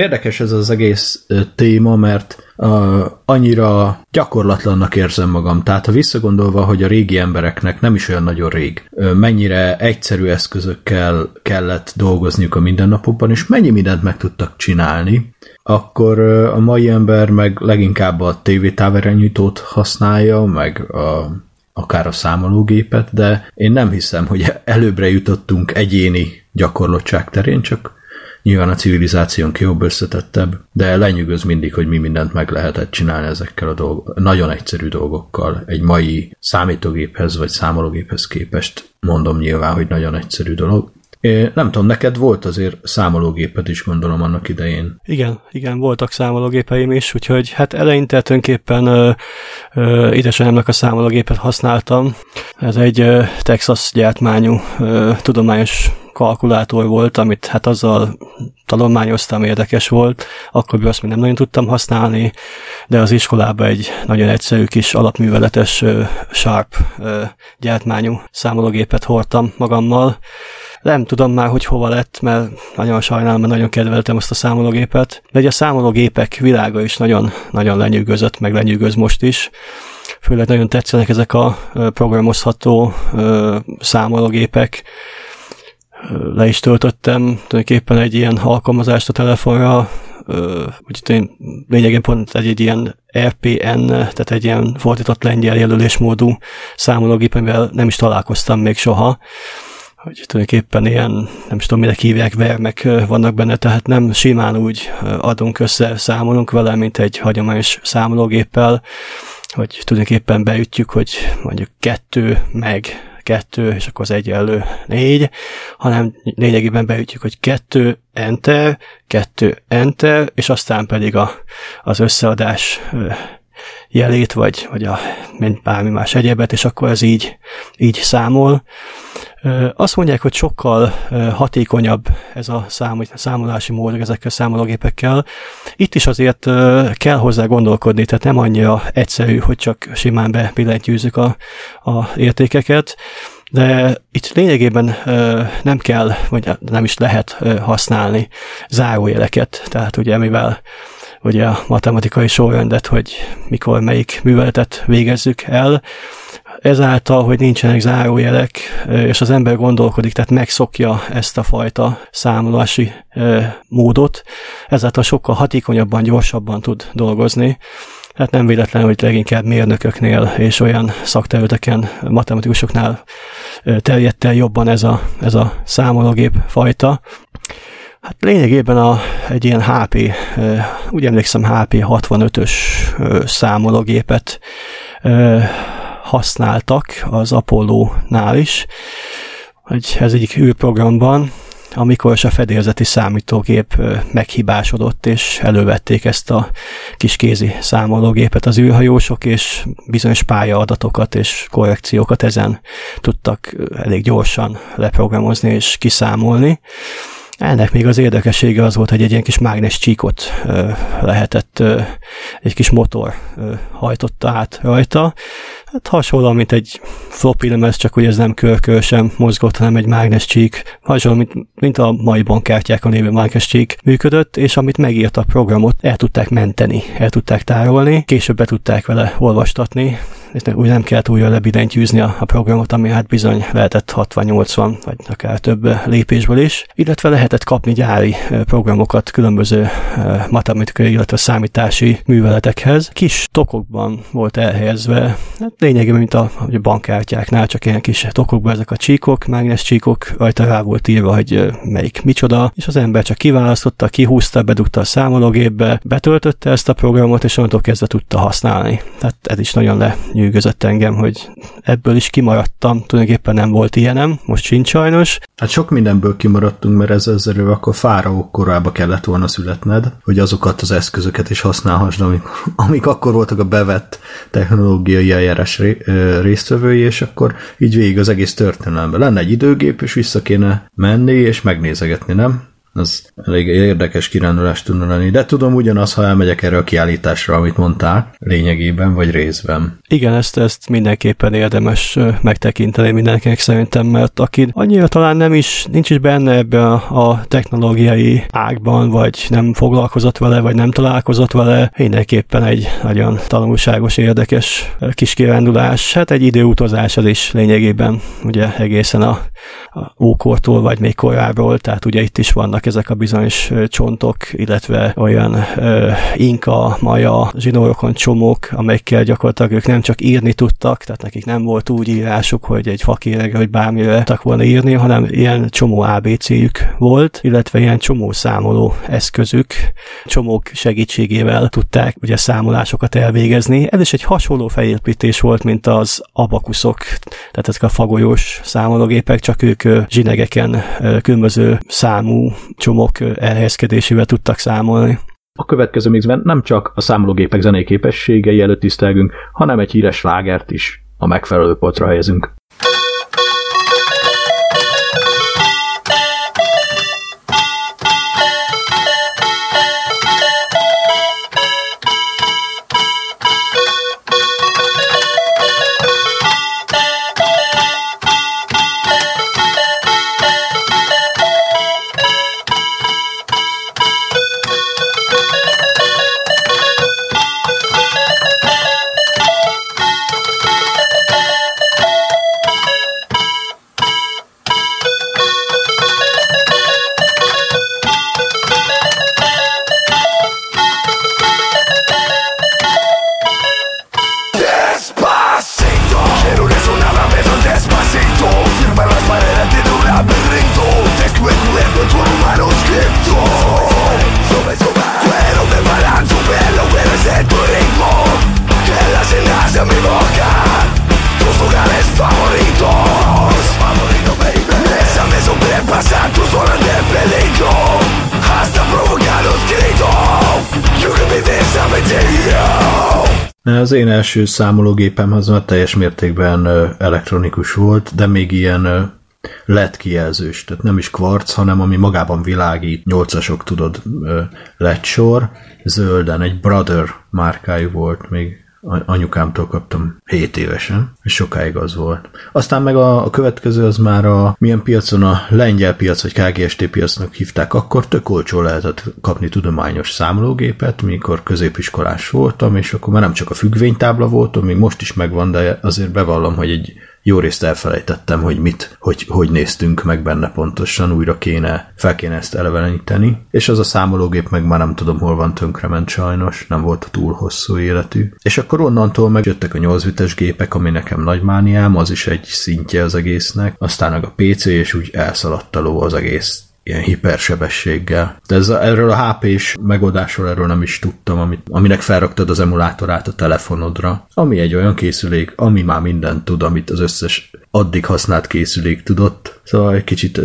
Érdekes ez az egész téma, mert uh, annyira gyakorlatlannak érzem magam. Tehát ha visszagondolva, hogy a régi embereknek nem is olyan nagyon rég, mennyire egyszerű eszközökkel kellett dolgozniuk a mindennapokban, és mennyi mindent meg tudtak csinálni, akkor a mai ember meg leginkább a tévétáverenyújtót használja, meg a akár a számológépet, de én nem hiszem, hogy előbbre jutottunk egyéni gyakorlottság terén, csak Nyilván a civilizációnk jobb, összetettebb, de lenyűgöz mindig, hogy mi mindent meg lehetett csinálni ezekkel a dolgok, nagyon egyszerű dolgokkal. Egy mai számítógéphez vagy számológéphez képest mondom nyilván, hogy nagyon egyszerű dolog. É, nem tudom, neked volt azért számológéped is, gondolom, annak idején. Igen, igen, voltak számológépeim is, úgyhogy hát eleinte tulajdonképpen édesanyámnak a számológépet használtam. Ez egy ö, Texas gyártmányú ö, tudományos kalkulátor volt, amit hát azzal talományoztam, érdekes volt, akkor azt még nem nagyon tudtam használni, de az iskolában egy nagyon egyszerű kis alapműveletes Sharp gyártmányú számológépet hordtam magammal, nem tudom már, hogy hova lett, mert nagyon sajnálom, mert nagyon kedveltem azt a számológépet. De egy a számológépek világa is nagyon, nagyon lenyűgözött, meg lenyűgöz most is. Főleg nagyon tetszenek ezek a programozható számológépek le is töltöttem tulajdonképpen egy ilyen alkalmazást a telefonra, úgyhogy én lényegében pont egy, egy ilyen RPN, tehát egy ilyen fordított lengyel jelölésmódú számológép, amivel nem is találkoztam még soha. Hogy tulajdonképpen ilyen, nem is tudom, minek hívják, vermek vannak benne, tehát nem simán úgy adunk össze, számolunk vele, mint egy hagyományos számológéppel, hogy tulajdonképpen beütjük, hogy mondjuk kettő meg kettő, és akkor az egyenlő négy, hanem lényegében beütjük, hogy kettő enter, kettő enter, és aztán pedig a, az összeadás jelét, vagy, vagy a, mint bármi más egyebet, és akkor ez így, így számol. Azt mondják, hogy sokkal hatékonyabb ez a szám, számolási mód ezekkel a számológépekkel. Itt is azért kell hozzá gondolkodni, tehát nem annyira egyszerű, hogy csak simán bebillentyűzzük a, a értékeket, de itt lényegében nem kell, vagy nem is lehet használni zárójeleket, tehát ugye mivel ugye a matematikai sorrendet, hogy mikor melyik műveletet végezzük el, ezáltal, hogy nincsenek zárójelek, és az ember gondolkodik, tehát megszokja ezt a fajta számolási módot, ezáltal sokkal hatékonyabban, gyorsabban tud dolgozni. Hát nem véletlen, hogy leginkább mérnököknél és olyan szakterületeken, matematikusoknál terjedt el jobban ez a, ez a számológép fajta. Hát lényegében a, egy ilyen HP, úgy emlékszem HP 65-ös számológépet használtak az Apollo-nál is, hogy ez egyik űrprogramban, amikor a fedélzeti számítógép meghibásodott, és elővették ezt a kis kézi számológépet az űrhajósok, és bizonyos pályaadatokat és korrekciókat ezen tudtak elég gyorsan leprogramozni és kiszámolni. Ennek még az érdekessége az volt, hogy egy ilyen kis mágnes csíkot lehetett, egy kis motor hajtotta át rajta. Hát hasonló, mint egy floppy lemez, csak hogy ez nem körkörösen mozgott, hanem egy mágnes csík. Hasonló, mint, mint a mai bankkártyákon lévő mágnes csík működött, és amit megírt a programot, el tudták menteni, el tudták tárolni, később be tudták vele olvastatni, úgy nem kellett újra lebillentyűzni a, a programot, ami hát bizony lehetett 60-80, vagy akár több lépésből is, illetve lehetett kapni gyári programokat különböző matematikai, illetve számítási műveletekhez. Kis tokokban volt elhelyezve, hát lényegében, mint a, a bankkártyáknál, csak ilyen kis tokokban ezek a csíkok, mágnes csíkok, rajta rá volt írva, hogy melyik micsoda, és az ember csak kiválasztotta, kihúzta, bedugta a számológépbe, betöltötte ezt a programot, és onnantól kezdve tudta használni. Tehát ez is nagyon le lenyűgözött engem, hogy ebből is kimaradtam, tulajdonképpen nem volt ilyenem, most sincs sajnos. Hát sok mindenből kimaradtunk, mert ez ezzel akkor fáraók korába kellett volna születned, hogy azokat az eszközöket is használhassd, amik, amik akkor voltak a bevett technológiai eljárás résztvevői, és akkor így végig az egész történelemben. Lenne egy időgép, és vissza kéne menni, és megnézegetni, nem? Ez elég érdekes kirándulást tudna lenni, de tudom ugyanaz, ha elmegyek erre a kiállításra, amit mondtál, lényegében vagy részben. Igen, ezt, ezt mindenképpen érdemes megtekinteni mindenkinek szerintem, mert aki annyira talán nem is, nincs is benne ebbe a, technológiai ágban, vagy nem foglalkozott vele, vagy nem találkozott vele, mindenképpen egy nagyon tanulságos, érdekes kis kirándulás. Hát egy időutazás az is lényegében, ugye egészen a, a ókortól, vagy még korábból, tehát ugye itt is vannak ezek a bizonyos csontok, illetve olyan uh, inka, maja, zsinórokon csomók, amelyekkel gyakorlatilag ők nem csak írni tudtak, tehát nekik nem volt úgy írásuk, hogy egy fakéregre, vagy bármire tudtak volna írni, hanem ilyen csomó ABC-jük volt, illetve ilyen csomó számoló eszközük, csomók segítségével tudták ugye számolásokat elvégezni. Ez is egy hasonló felépítés volt, mint az abakuszok, tehát ezek a fagolyós számológépek, csak ők zsinegeken különböző számú csomók elhelyezkedésével tudtak számolni. A következő mixben nem csak a számológépek zenei képességei előtt tisztelgünk, hanem egy híres lágert is a megfelelő polcra helyezünk. Az én első számológépem az már teljes mértékben elektronikus volt, de még ilyen LED kijelzős, tehát nem is kvarc, hanem ami magában világít, nyolcasok tudod, LED sor, zölden, egy Brother márkájú volt, még anyukámtól kaptam 7 évesen, és sokáig az volt. Aztán meg a, a következő az már a milyen piacon, a lengyel piac, vagy KGST piacnak hívták, akkor tök olcsó lehetett kapni tudományos számológépet, mikor középiskolás voltam, és akkor már nem csak a függvénytábla volt, ami most is megvan, de azért bevallom, hogy egy jó részt elfelejtettem, hogy mit, hogy, hogy néztünk meg benne pontosan, újra kéne, fel kéne ezt eleveníteni, és az a számológép meg már nem tudom, hol van tönkrement sajnos, nem volt túl hosszú életű. És akkor onnantól megjöttek a 8 bites gépek, ami nekem nagy mániám, az is egy szintje az egésznek, aztán meg a PC, és úgy elszaladt a ló az egész ilyen hipersebességgel. De ez a, erről a HP-s megoldásról erről nem is tudtam, amit, aminek felraktad az emulátorát a telefonodra, ami egy olyan készülék, ami már mindent tud, amit az összes addig használt készülék tudott. Szóval egy kicsit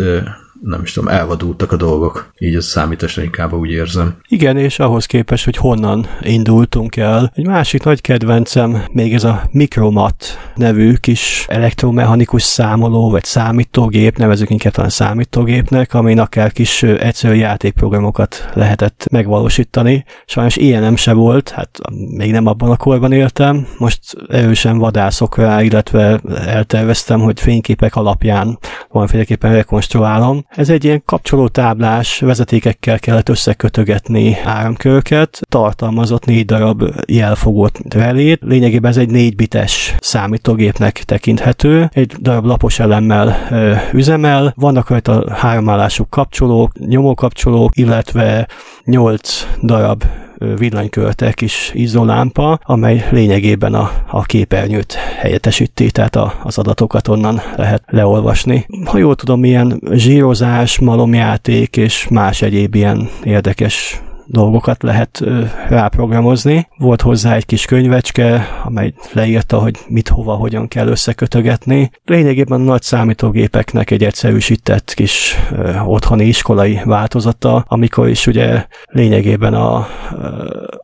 nem is tudom, elvadultak a dolgok. Így a számításra inkább úgy érzem. Igen, és ahhoz képest, hogy honnan indultunk el. Egy másik nagy kedvencem még ez a Micromat nevű kis elektromechanikus számoló, vagy számítógép, nevezük inkább talán számítógépnek, amin akár kis egyszerű játékprogramokat lehetett megvalósítani. Sajnos ilyen nem se volt, hát még nem abban a korban éltem. Most erősen vadászok rá, illetve elterveztem, hogy fényképek alapján valamiféleképpen rekonstruálom. Ez egy ilyen kapcsolótáblás, vezetékekkel kellett összekötögetni áramköröket, tartalmazott négy darab jelfogót relét. Lényegében ez egy négy bites számítógépnek tekinthető, egy darab lapos elemmel ö, üzemel, vannak rajta háromállású kapcsolók, nyomókapcsolók, illetve nyolc darab villanykörte kis izzólámpa, amely lényegében a, a képernyőt helyettesíti, tehát a, az adatokat onnan lehet leolvasni. Ha jól tudom, ilyen zsírozás, malomjáték és más egyéb ilyen érdekes dolgokat lehet ráprogramozni. Volt hozzá egy kis könyvecske, amely leírta, hogy mit, hova, hogyan kell összekötögetni. Lényegében nagy számítógépeknek egy egyszerűsített kis otthoni iskolai változata, amikor is ugye lényegében a,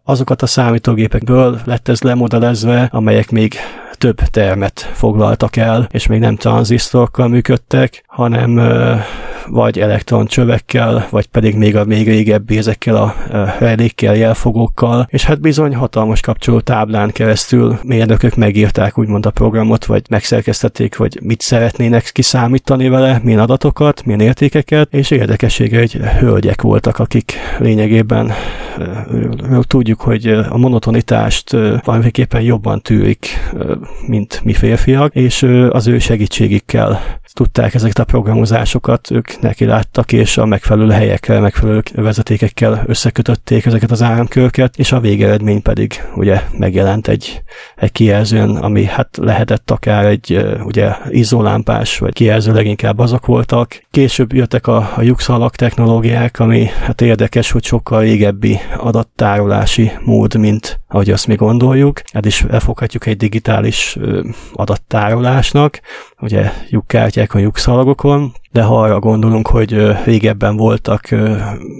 azokat a számítógépekből lett ez lemodellezve, amelyek még több termet foglaltak el, és még nem tranzisztorokkal működtek, hanem vagy elektroncsövekkel, vagy pedig még a még régebbi ezekkel a relékkel, jelfogókkal, és hát bizony hatalmas kapcsoló táblán keresztül mérnökök megírták úgymond a programot, vagy megszerkesztették, hogy mit szeretnének kiszámítani vele, milyen adatokat, milyen értékeket, és érdekessége, hogy hölgyek voltak, akik lényegében tudjuk, hogy a monotonitást valamiképpen jobban tűrik, mint mi férfiak, és az ő segítségükkel tudták ezeket a programozásokat, ők neki láttak, és a megfelelő helyekkel, megfelelő vezetékekkel összekötötték ezeket az áramkörket, és a végeredmény pedig ugye megjelent egy, egy kijelzőn, ami hát lehetett akár egy ugye izolámpás, vagy kijelző leginkább azok voltak. Később jöttek a, a lyuxalak technológiák, ami hát érdekes, hogy sokkal régebbi adattárolási mód, mint ahogy azt mi gondoljuk. Ez is elfoghatjuk egy digitális adattárolásnak, ugye lyukkártyák a lyukszalagokon, de ha arra gondolunk, hogy régebben voltak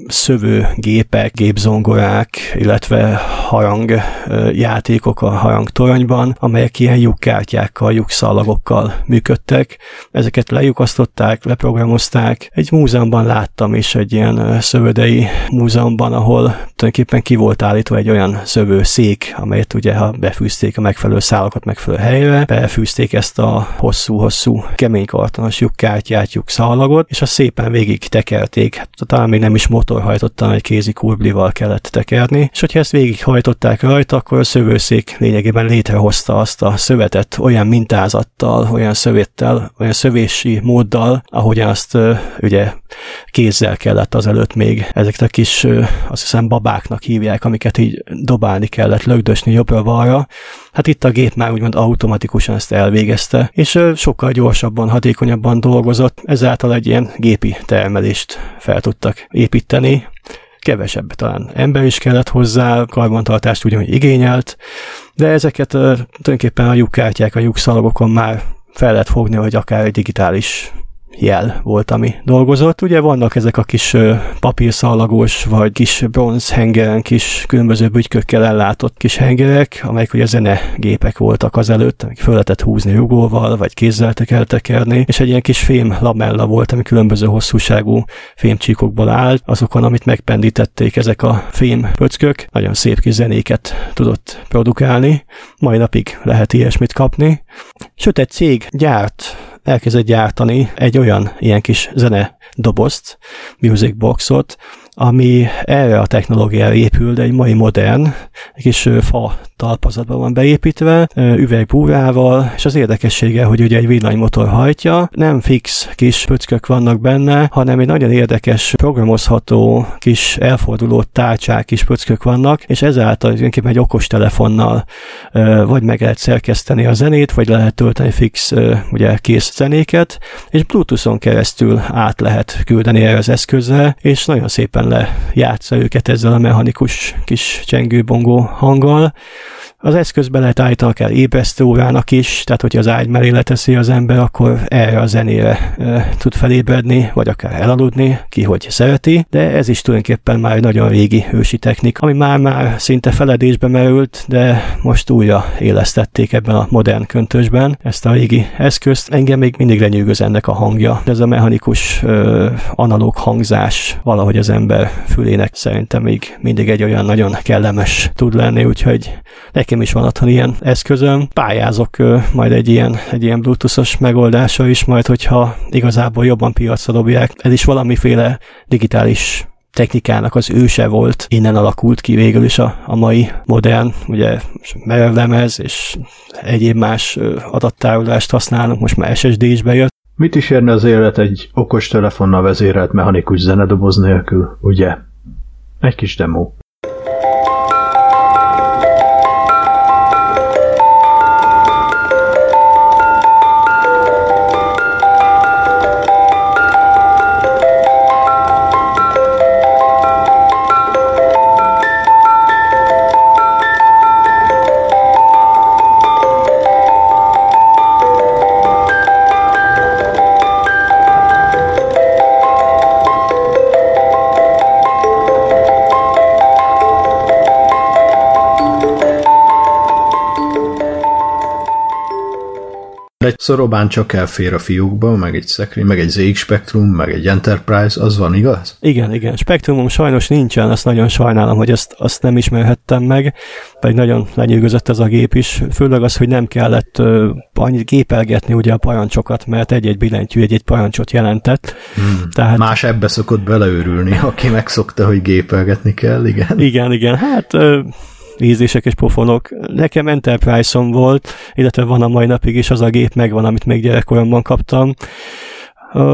szövőgépek, gépzongorák, illetve harangjátékok a harangtoronyban, amelyek ilyen lyukkártyákkal, lyukszalagokkal működtek. Ezeket lejukasztották, leprogramozták. Egy múzeumban láttam is egy ilyen szövődei múzeumban, ahol tulajdonképpen ki volt állítva egy olyan szövőszék, amelyet ugye ha befűzték a megfelelő szálakat megfelelő helyre, befűzték ezt a hosszú-hosszú kemény kartonos lyukkártyát, lyukszalagot, szalagot, és azt szépen végig tekerték. Hát, talán még nem is motorhajtottan, egy kézi kurblival kellett tekerni, és hogyha ezt végighajtották rajta, akkor a szövőszék lényegében létrehozta azt a szövetet olyan mintázattal, olyan szövettel, olyan szövési móddal, ahogyan azt ugye kézzel kellett azelőtt még ezeket a kis, azt hiszem babáknak hívják, amiket így dobálni kellett, lögdösni jobbra-balra. Hát itt a gép már úgymond automatikusan ezt elvégezte, és sokkal gyorsabban, hatékonyabban dolgozott, ezáltal egy ilyen gépi termelést fel tudtak építeni, kevesebb talán ember is kellett hozzá, karbantartást ugyanúgy igényelt, de ezeket tulajdonképpen a lyukkártyák, a lyukszalagokon már fel lehet fogni, hogy akár egy digitális jel volt, ami dolgozott. Ugye vannak ezek a kis papírszalagos, vagy kis bronzhengeren, kis különböző bütykökkel ellátott kis hengerek, amelyek ugye zenegépek voltak azelőtt, amik föl lehetett húzni rugóval, vagy kézzel kell tekerni, és egy ilyen kis fém lamella volt, ami különböző hosszúságú fémcsíkokból állt, azokon, amit megpendítették ezek a fém pöckök, nagyon szép kis zenéket tudott produkálni, mai napig lehet ilyesmit kapni. Sőt, egy cég gyárt elkezdett gyártani egy olyan ilyen kis zene dobozt, music boxot, ami erre a technológiára épül, de egy mai modern, egy kis fa talpazatban van beépítve, üvegbúrával, és az érdekessége, hogy ugye egy villanymotor hajtja, nem fix kis pöckök vannak benne, hanem egy nagyon érdekes programozható kis elforduló tárcsák kis pöckök vannak, és ezáltal tulajdonképpen egy okos telefonnal vagy meg lehet szerkeszteni a zenét, vagy lehet tölteni fix ugye kész zenéket, és Bluetooth-on keresztül át lehet küldeni erre az eszközre, és nagyon szépen szépen lejátsza őket ezzel a mechanikus kis csengőbongó hanggal. Az eszközbe lehet állítani akár ébresztő órának is, tehát hogyha az ágy mellé leteszi az ember, akkor erre a zenére e, tud felébredni, vagy akár elaludni, ki hogy szereti, de ez is tulajdonképpen már egy nagyon régi ősi technik, ami már-már szinte feledésbe merült, de most újra élesztették ebben a modern köntösben ezt a régi eszközt. Engem még mindig lenyűgöz ennek a hangja. Ez a mechanikus ö, analóg hangzás valahogy az ember fülének szerintem még mindig egy olyan nagyon kellemes tud lenni, úgyhogy neki nekem is van otthon ilyen eszközöm. Pályázok majd egy ilyen, egy ilyen bluetoothos megoldása is, majd hogyha igazából jobban piacra dobják. Ez is valamiféle digitális technikának az őse volt, innen alakult ki végül is a, a mai modern, ugye merevlemez és egyéb más adattárolást használunk, most már SSD is bejött. Mit is érne az élet egy okos telefonnal vezérelt mechanikus zenedoboz nélkül, ugye? Egy kis demo. Szorobán csak elfér a fiúkba, meg egy szekrény, meg egy ZX Spectrum, meg egy Enterprise, az van, igaz? Igen, igen. Spektrumom sajnos nincsen, azt nagyon sajnálom, hogy ezt, azt nem ismerhettem meg, pedig nagyon lenyűgözött ez a gép is. Főleg az, hogy nem kellett uh, annyit gépelgetni ugye a parancsokat, mert egy-egy billentyű egy-egy parancsot jelentett. Hmm. Tehát... Más ebbe szokott beleőrülni, aki megszokta, hogy gépelgetni kell, igen. Igen, igen. Hát uh, ízések és pofonok. Nekem Enterprise-om volt, illetve van a mai napig is az a gép megvan, amit még gyerekkoromban kaptam.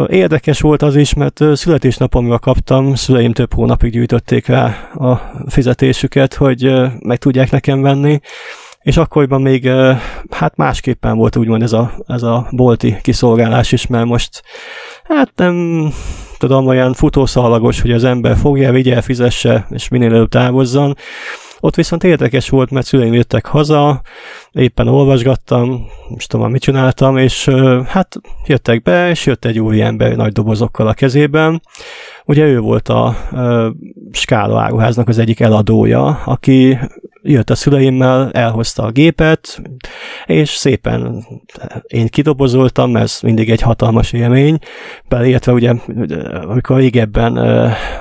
Érdekes volt az is, mert születésnapomra kaptam, szüleim több hónapig gyűjtötték rá a fizetésüket, hogy meg tudják nekem venni, és akkoriban még hát másképpen volt úgymond ez a, ez a bolti kiszolgálás is, mert most hát nem tudom, olyan futószalagos, hogy az ember fogja, vigye, fizesse, és minél előbb távozzon. Ott viszont érdekes volt, mert szüleim jöttek haza, éppen olvasgattam, most tudom, mit csináltam, és hát jöttek be, és jött egy új ember nagy dobozokkal a kezében. Ugye ő volt a, a Skála áruháznak az egyik eladója, aki jött a szüleimmel, elhozta a gépet, és szépen én kidobozoltam, ez mindig egy hatalmas élmény, illetve ugye, amikor régebben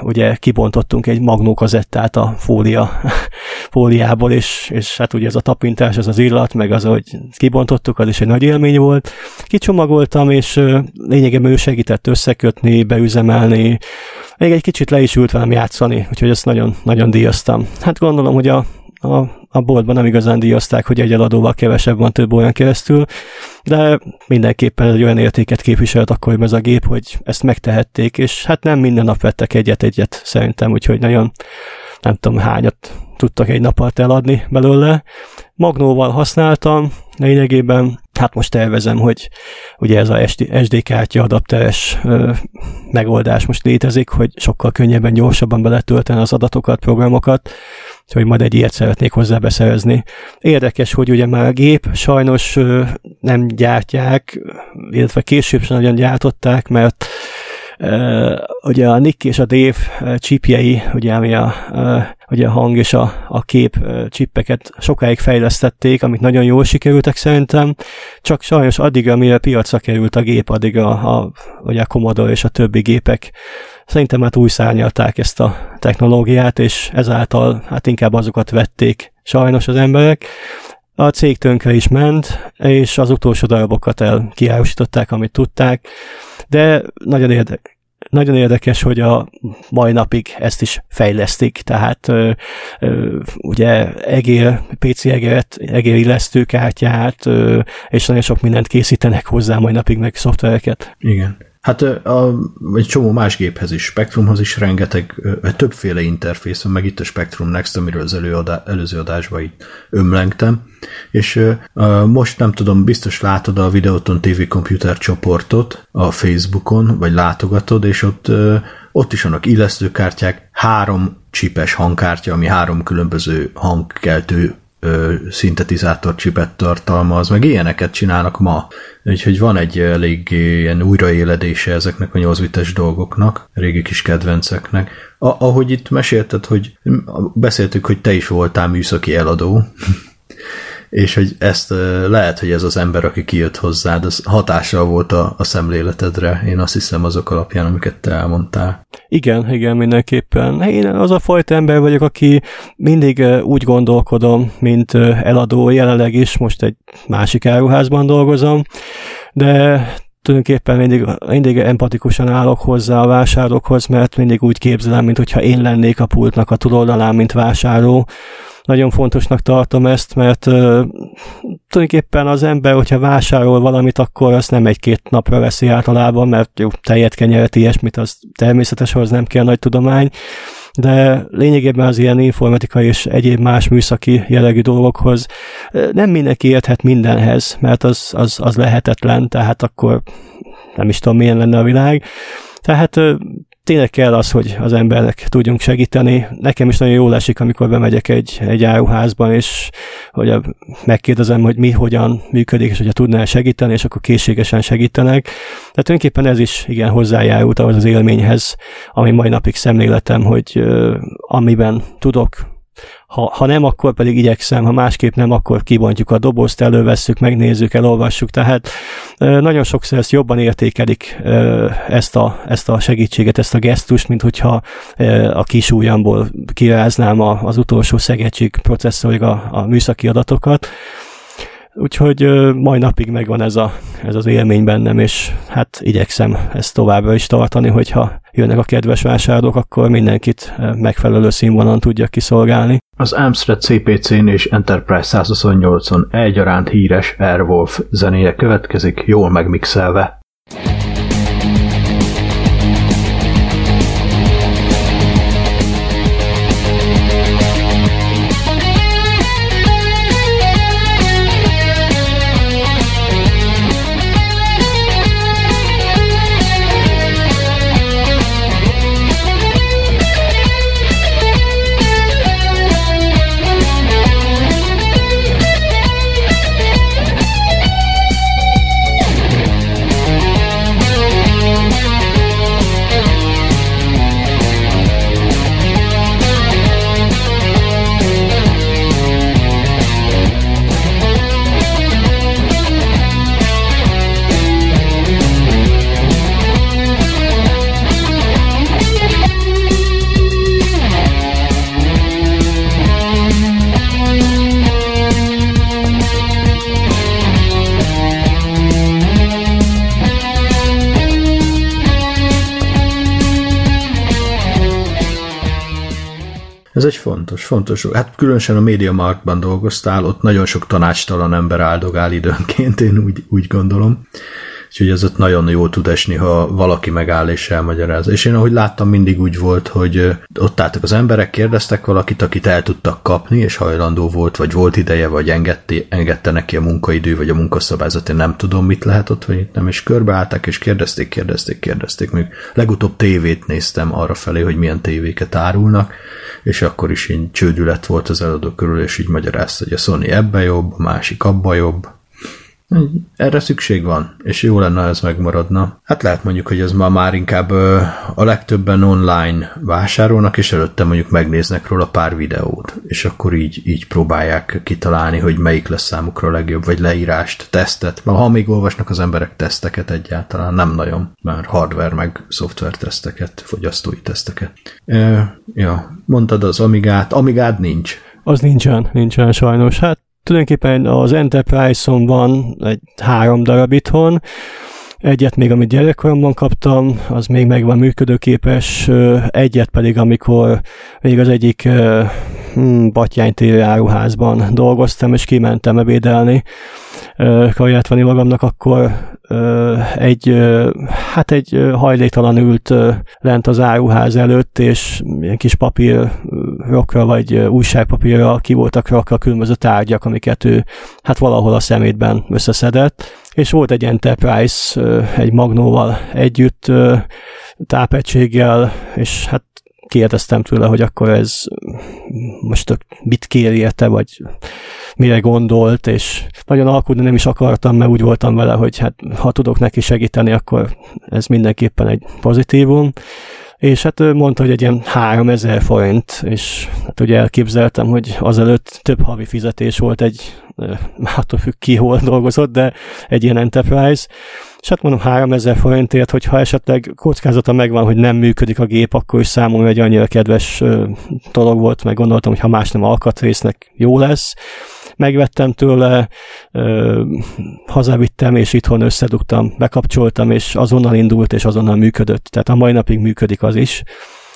ugye kibontottunk egy magnókazettát a fólia, fóliából, és, és hát ugye ez a tapintás, ez az illat, meg az, hogy kibontottuk, az is egy nagy élmény volt. Kicsomagoltam, és lényegében ő segített összekötni, beüzemelni, még egy kicsit le is ült velem játszani, úgyhogy ezt nagyon, nagyon díjaztam. Hát gondolom, hogy a a, a boltban nem igazán díjazták, hogy egy eladóval kevesebb van több olyan keresztül, de mindenképpen egy olyan értéket képviselt akkor ez a gép, hogy ezt megtehették, és hát nem minden nap vettek egyet-egyet szerintem, úgyhogy nagyon nem tudom hányat tudtak egy nap alatt eladni belőle. Magnóval használtam, lényegében hát most tervezem, hogy ugye ez a SD, kártya adapteres megoldás most létezik, hogy sokkal könnyebben, gyorsabban beletölteni az adatokat, programokat, hogy majd egy ilyet szeretnék hozzá beszerezni. Érdekes, hogy ugye már a gép sajnos ö, nem gyártják, illetve később sem nagyon gyártották, mert ugye a Nick és a Dave csípjei, ugye ami a, ugye a hang és a, a kép csippeket sokáig fejlesztették, amit nagyon jól sikerültek szerintem, csak sajnos addig, amire piacra került a gép, addig a, a, ugye a Commodore és a többi gépek szerintem hát új szárnyalták ezt a technológiát, és ezáltal hát inkább azokat vették sajnos az emberek. A cég tönkre is ment, és az utolsó darabokat el kiárusították, amit tudták, de nagyon érdekes nagyon érdekes, hogy a mai napig ezt is fejlesztik, tehát ö, ö, ugye egér, PC egéret, egér illesztőkártyát, ö, és nagyon sok mindent készítenek hozzá mai napig, meg szoftvereket. Igen. Hát a, egy csomó más géphez is, Spectrumhoz is rengeteg, többféle interfész van, meg itt a Spectrum Next, amiről az előadá, előző adásban itt ömlengtem, és uh, most nem tudom, biztos látod a Videoton TV Computer csoportot a Facebookon, vagy látogatod, és ott, uh, ott is vannak illesztőkártyák, három csipes hangkártya, ami három különböző hangkeltő szintetizátor csipet tartalmaz, meg ilyeneket csinálnak ma. Úgyhogy van egy elég ilyen újraéledése ezeknek a 8 bites dolgoknak, régi kis kedvenceknek. A- ahogy itt mesélted, hogy beszéltük, hogy te is voltál műszaki eladó, és hogy ezt lehet, hogy ez az ember, aki kijött hozzád, az hatással volt a, a szemléletedre, én azt hiszem azok alapján, amiket te elmondtál. Igen, igen, mindenképpen. Én az a fajta ember vagyok, aki mindig úgy gondolkodom, mint eladó, jelenleg is, most egy másik áruházban dolgozom, de tulajdonképpen mindig, mindig empatikusan állok hozzá a vásárokhoz, mert mindig úgy képzelem, mint hogyha én lennék a pultnak a túloldalán, mint vásárló, nagyon fontosnak tartom ezt, mert uh, tulajdonképpen az ember, hogyha vásárol valamit, akkor azt nem egy-két napra veszi általában, mert jó, tejet, kenyeret, ilyesmit, az természetes, az nem kell nagy tudomány, de lényegében az ilyen informatikai és egyéb más műszaki jellegű dolgokhoz nem mindenki érthet mindenhez, mert az, az, az lehetetlen, tehát akkor nem is tudom, milyen lenne a világ. Tehát tényleg kell az, hogy az embernek tudjunk segíteni. Nekem is nagyon jól esik, amikor bemegyek egy, egy áruházban, és hogy megkérdezem, hogy mi hogyan működik, és hogyha tudná segíteni, és akkor készségesen segítenek. Tehát tulajdonképpen ez is igen hozzájárult ahhoz az élményhez, ami mai napig szemléletem, hogy amiben tudok ha, ha nem, akkor pedig igyekszem, ha másképp nem, akkor kibontjuk a dobozt, elővesszük, megnézzük, elolvassuk, tehát nagyon sokszor ezt jobban értékelik ezt a, ezt a segítséget, ezt a gesztust, mint hogyha a kis ujjamból kiráznám az utolsó szegetség processzorig a, a műszaki adatokat, Úgyhogy mai napig megvan ez, a, ez az élmény bennem, és hát igyekszem ezt továbbra is tartani, hogyha jönnek a kedves vásárlók, akkor mindenkit megfelelő színvonalon tudja kiszolgálni. Az Amstrad CPC-n és Enterprise 128-on egyaránt híres Airwolf zenéje következik, jól megmixelve. Ez fontos, fontos. Hát különösen a Media Marktban dolgoztál, ott nagyon sok tanácstalan ember áldogál időnként, én úgy, úgy gondolom. Úgyhogy ez ott nagyon jó tud esni, ha valaki megáll és elmagyarázza. És én ahogy láttam, mindig úgy volt, hogy ott álltak az emberek, kérdeztek valakit, akit el tudtak kapni, és hajlandó volt, vagy volt ideje, vagy engedte, engedte neki a munkaidő, vagy a munkaszabályzat, én nem tudom, mit lehet ott, vagy itt nem, és körbeálltak, és kérdezték, kérdezték, kérdezték. Még legutóbb tévét néztem arra felé, hogy milyen tévéket árulnak, és akkor is így csődület volt az eladó körül, és így magyarázta, hogy a Sony ebbe jobb, a másik abba jobb, erre szükség van, és jó lenne, ez megmaradna. Hát lehet mondjuk, hogy ez ma már inkább a legtöbben online vásárolnak, és előtte mondjuk megnéznek róla pár videót, és akkor így, így próbálják kitalálni, hogy melyik lesz számukra a legjobb, vagy leírást, tesztet. Mert ha még olvasnak az emberek teszteket egyáltalán, nem nagyon, már hardware meg szoftver teszteket, fogyasztói teszteket. E, ja, mondtad az Amigát, Amigád nincs. Az nincsen, nincsen sajnos. Hát tulajdonképpen az Enterprise-on van egy három darab itthon, egyet még, amit gyerekkoromban kaptam, az még megvan működőképes, egyet pedig, amikor még az egyik hmm, batyánytéri áruházban dolgoztam, és kimentem ebédelni, kaját venni magamnak, akkor egy, hát egy hajléktalan ült lent az áruház előtt, és ilyen kis papírokra, vagy újságpapírra ki voltak rakva különböző tárgyak, amiket ő hát valahol a szemétben összeszedett, és volt egy Enterprise egy magnóval együtt, tápegységgel, és hát kérdeztem tőle, hogy akkor ez most mit kér érte, vagy mire gondolt, és nagyon alkudni nem is akartam, mert úgy voltam vele, hogy hát ha tudok neki segíteni, akkor ez mindenképpen egy pozitívum. És hát mondta, hogy egy ilyen 3000 forint, és hát ugye elképzeltem, hogy azelőtt több havi fizetés volt egy, attól függ ki hol dolgozott, de egy ilyen enterprise, és hát mondom 3000 forintért, hogyha esetleg kockázata megvan, hogy nem működik a gép, akkor is számomra egy annyira kedves dolog volt, meg gondoltam, hogy ha más nem alkatrésznek jó lesz, megvettem tőle, ö, hazavittem, és itthon összedugtam, bekapcsoltam, és azonnal indult, és azonnal működött. Tehát a mai napig működik az is.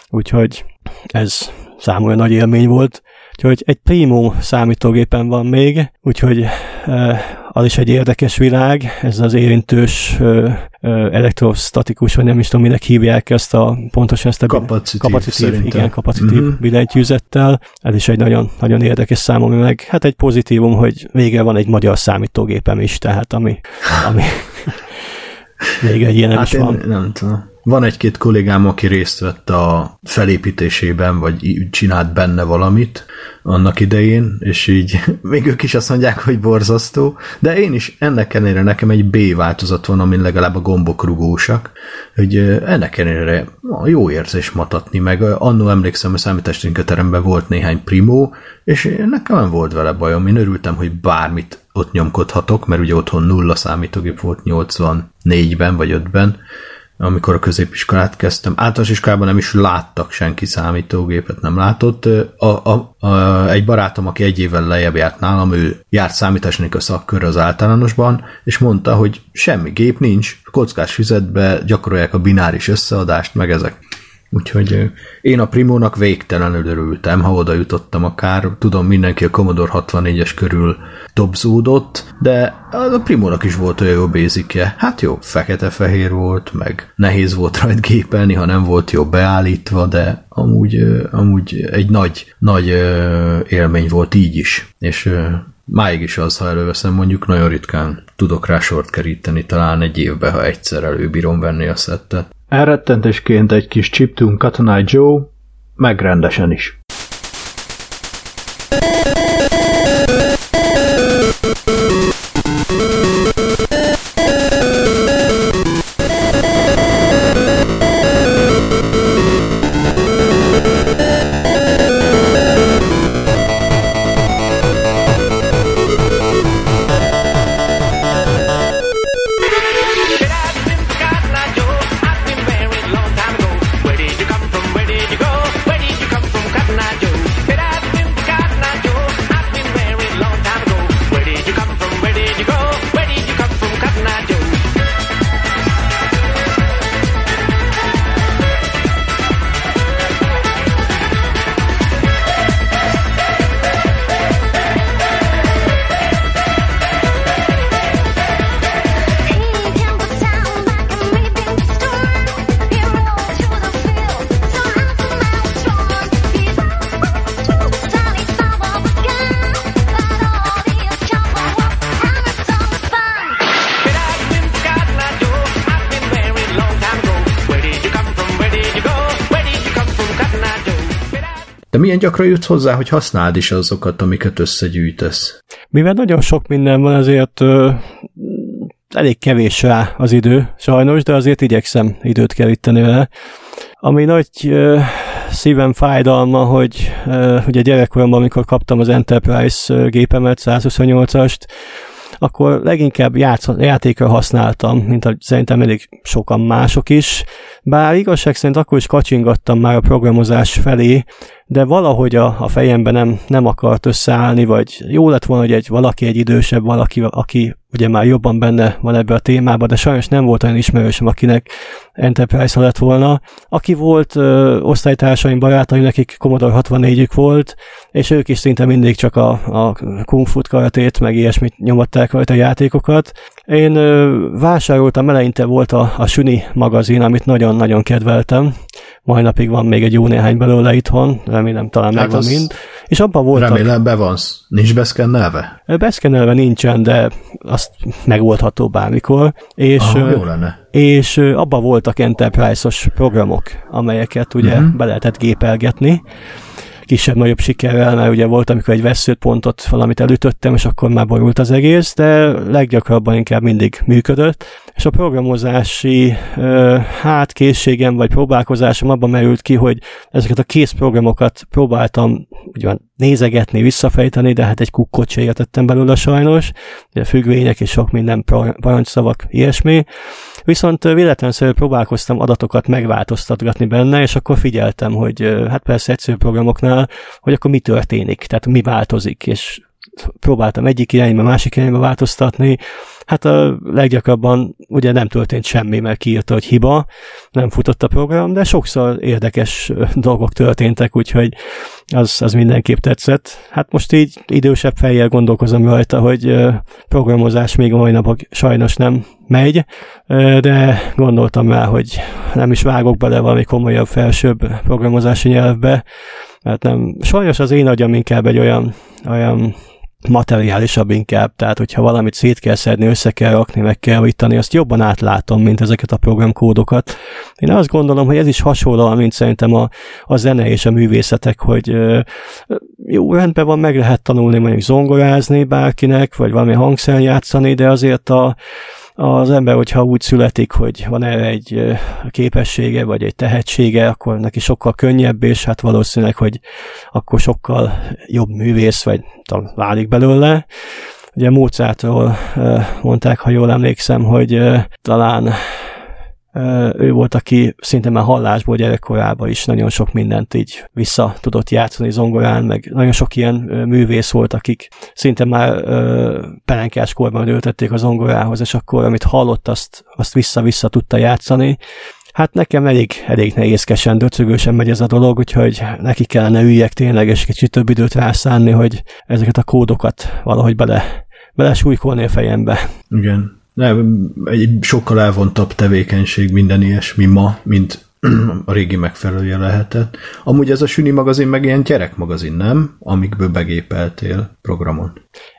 Úgyhogy ez számomra nagy élmény volt. Úgyhogy egy Primo számítógépen van még, úgyhogy az is egy érdekes világ, ez az érintős elektrostatikus, vagy nem is tudom, minek hívják ezt a pontosan ezt a kapacitív, kapacitív igen, kapacitív uh-huh. billentyűzettel. Ez is egy nagyon, nagyon érdekes számomra, meg hát egy pozitívum, hogy végre van egy magyar számítógépem is, tehát ami, ami még egy ilyen hát is van. Nem tudom. Van egy-két kollégám, aki részt vett a felépítésében, vagy csinált benne valamit annak idején, és így még ők is azt mondják, hogy borzasztó, de én is ennek ellenére nekem egy B változat van, amin legalább a gombok rugósak, hogy ennek ellenére jó érzés matatni, meg. Annó emlékszem, a számítástérköteremben volt néhány primó, és nekem nem volt vele bajom, én örültem, hogy bármit ott nyomkodhatok, mert ugye otthon nulla számítógép volt 84-ben vagy 5-ben, amikor a középiskolát kezdtem. Általános iskolában nem is láttak senki számítógépet, nem látott. A, a, a, egy barátom, aki egy évvel lejjebb járt nálam, ő járt számításnak a szakkör az általánosban, és mondta, hogy semmi gép nincs, kockás füzetbe gyakorolják a bináris összeadást, meg ezek. Úgyhogy én a Primónak végtelenül örültem, ha oda jutottam akár. Tudom, mindenki a Commodore 64-es körül dobzódott, de a Primónak is volt olyan jó bézikje. Hát jó, fekete-fehér volt, meg nehéz volt rajt gépelni, ha nem volt jó beállítva, de amúgy, amúgy egy nagy, nagy élmény volt így is. És máig is az, ha előveszem, mondjuk nagyon ritkán tudok rá sort keríteni, talán egy évbe, ha egyszer előbírom venni a szettet. Elrettentésként egy kis chiptune Katonai Joe, meg rendesen is. Milyen gyakran jutsz hozzá, hogy használd is azokat, amiket összegyűjtesz? Mivel nagyon sok minden van, ezért ö, elég kevés rá az idő, sajnos, de azért igyekszem időt keríteni vele. Ami nagy ö, szívem fájdalma, hogy ö, ugye gyerekkoromban, amikor kaptam az Enterprise gépemet, 128-ast, akkor leginkább játsz, játékra használtam, mint a, szerintem elég sokan mások is, bár igazság szerint akkor is kacsingattam már a programozás felé, de valahogy a, a fejemben nem, nem akart összeállni, vagy jó lett volna, hogy egy valaki egy idősebb valaki, aki ugye már jobban benne van ebbe a témába, de sajnos nem volt olyan ismerősöm, akinek Enterprise lett volna. Aki volt ö, osztálytársaim, barátaim, nekik Commodore 64-ük volt, és ők is szinte mindig csak a, a Kung Fu karatét, meg ilyesmit nyomatták rajta a játékokat. Én vásároltam, eleinte volt a, a Suni magazin, amit nagyon-nagyon kedveltem. Mai napig van még egy jó néhány belőle itthon, remélem talán hát megvan mind. És abban voltak... Remélem be van, nincs beszkennelve? Beszkennelve nincsen, de azt megoldható bármikor. És, ah, jó lenne. És abban voltak Enterprise-os programok, amelyeket ugye uh-huh. be lehetett gépelgetni kisebb-nagyobb sikerrel, mert ugye volt, amikor egy veszőt pontot valamit elütöttem, és akkor már borult az egész, de leggyakrabban inkább mindig működött, és a programozási hát készségem vagy próbálkozásom abban merült ki, hogy ezeket a kész programokat próbáltam ugyan nézegetni, visszafejteni, de hát egy kukkot se értettem belőle sajnos, ugye függvények és sok minden parancsszavak, ilyesmi. Viszont véletlenszerűen próbálkoztam adatokat megváltoztatgatni benne, és akkor figyeltem, hogy hát persze egyszerű programoknál, hogy akkor mi történik, tehát mi változik, és próbáltam egyik irányba, másik irányba változtatni, hát a leggyakrabban ugye nem történt semmi, mert kiírta, hogy hiba, nem futott a program, de sokszor érdekes dolgok történtek, úgyhogy az, az mindenképp tetszett. Hát most így idősebb fejjel gondolkozom rajta, hogy programozás még a mai napok sajnos nem megy, de gondoltam rá, hogy nem is vágok bele valami komolyabb, felsőbb programozási nyelvbe, mert nem, sajnos az én agyam inkább egy olyan, olyan materiálisabb inkább, tehát hogyha valamit szét kell szedni, össze kell rakni, meg kell vitani, azt jobban átlátom, mint ezeket a programkódokat. Én azt gondolom, hogy ez is hasonló, mint szerintem a, a zene és a művészetek, hogy jó, rendben van, meg lehet tanulni mondjuk zongorázni bárkinek, vagy valami hangszer játszani, de azért a, az ember, hogyha úgy születik, hogy van erre egy képessége, vagy egy tehetsége, akkor neki sokkal könnyebb, és hát valószínűleg, hogy akkor sokkal jobb művész, vagy talán válik belőle. Ugye Mozartról mondták, ha jól emlékszem, hogy talán ő volt, aki szinte már hallásból gyerekkorában is nagyon sok mindent így vissza tudott játszani zongorán, meg nagyon sok ilyen művész volt, akik szinte már pelenkás korban ültették a zongorához, és akkor amit hallott, azt, azt vissza-vissza tudta játszani. Hát nekem elég, elég nehézkesen, döcögősen megy ez a dolog, úgyhogy neki kellene üljek tényleg, és kicsit több időt rászánni, hogy ezeket a kódokat valahogy bele, bele súlykolni a fejembe. Igen, nem, egy sokkal elvontabb tevékenység minden ilyesmi ma, mint a régi megfelelője lehetett. Amúgy ez a Süni magazin meg ilyen gyerekmagazin, nem? Amikből begépeltél programon.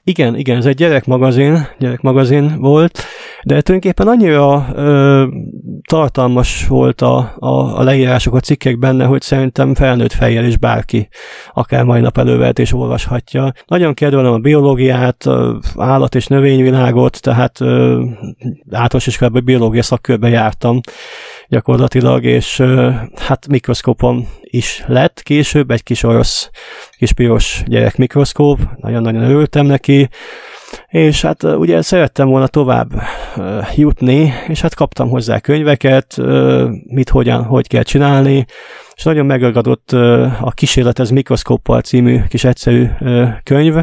Igen, igen, ez egy gyerekmagazin, gyerekmagazin volt, de tulajdonképpen annyira ö, tartalmas volt a, a, a leírások, a cikkek benne, hogy szerintem felnőtt fejjel is bárki, akár mai nap elővelt és olvashatja. Nagyon kedvelem a biológiát, állat- és növényvilágot, tehát ö, általános iskolában biológia szakkörbe jártam gyakorlatilag, és ö, hát mikroszkópom is lett később, egy kis orosz, kis piros gyerek mikroszkóp, nagyon-nagyon örültem neki, és hát ugye szerettem volna tovább jutni, és hát kaptam hozzá könyveket, mit, hogyan, hogy kell csinálni, és nagyon megragadott a Kísérletez mikroszkóppal című kis egyszerű könyv,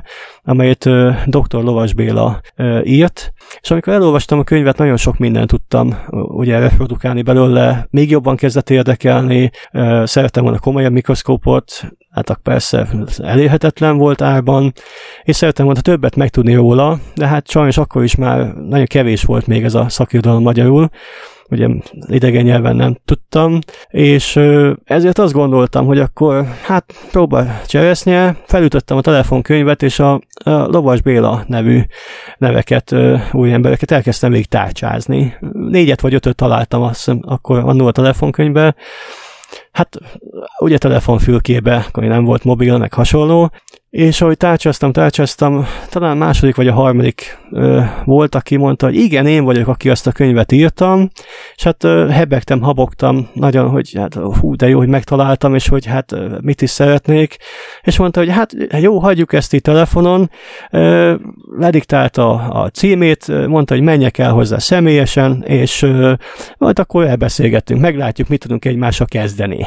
amelyet dr. Lovas Béla írt, és amikor elolvastam a könyvet, nagyon sok mindent tudtam ugye reprodukálni belőle, még jobban kezdett érdekelni, szerettem volna komolyabb mikroszkópot, hát persze elérhetetlen volt árban, és szerettem volna többet megtudni róla, de hát sajnos akkor is már nagyon kevés volt még ez a szakirodalom magyarul, ugye idegen nyelven nem tudtam, és ezért azt gondoltam, hogy akkor hát próbál cseresznye, felütöttem a telefonkönyvet, és a, a Lovas Béla nevű neveket, új embereket elkezdtem végig tárcsázni. Négyet vagy ötöt találtam azt hiszem, akkor annól a telefonkönyvben, hát ugye telefonfülkébe, akkor nem volt mobil, meg hasonló, és ahogy tárcsáztam, tárcsáztam, talán második vagy a harmadik ö, volt, aki mondta, hogy igen, én vagyok, aki azt a könyvet írtam, és hát ö, hebegtem, habogtam nagyon, hogy hát hú, de jó, hogy megtaláltam, és hogy hát mit is szeretnék, és mondta, hogy hát jó, hagyjuk ezt itt telefonon, ö, lediktálta a, a címét, mondta, hogy menjek el hozzá személyesen, és ö, majd akkor elbeszélgettünk, meglátjuk, mit tudunk egymással kezdeni.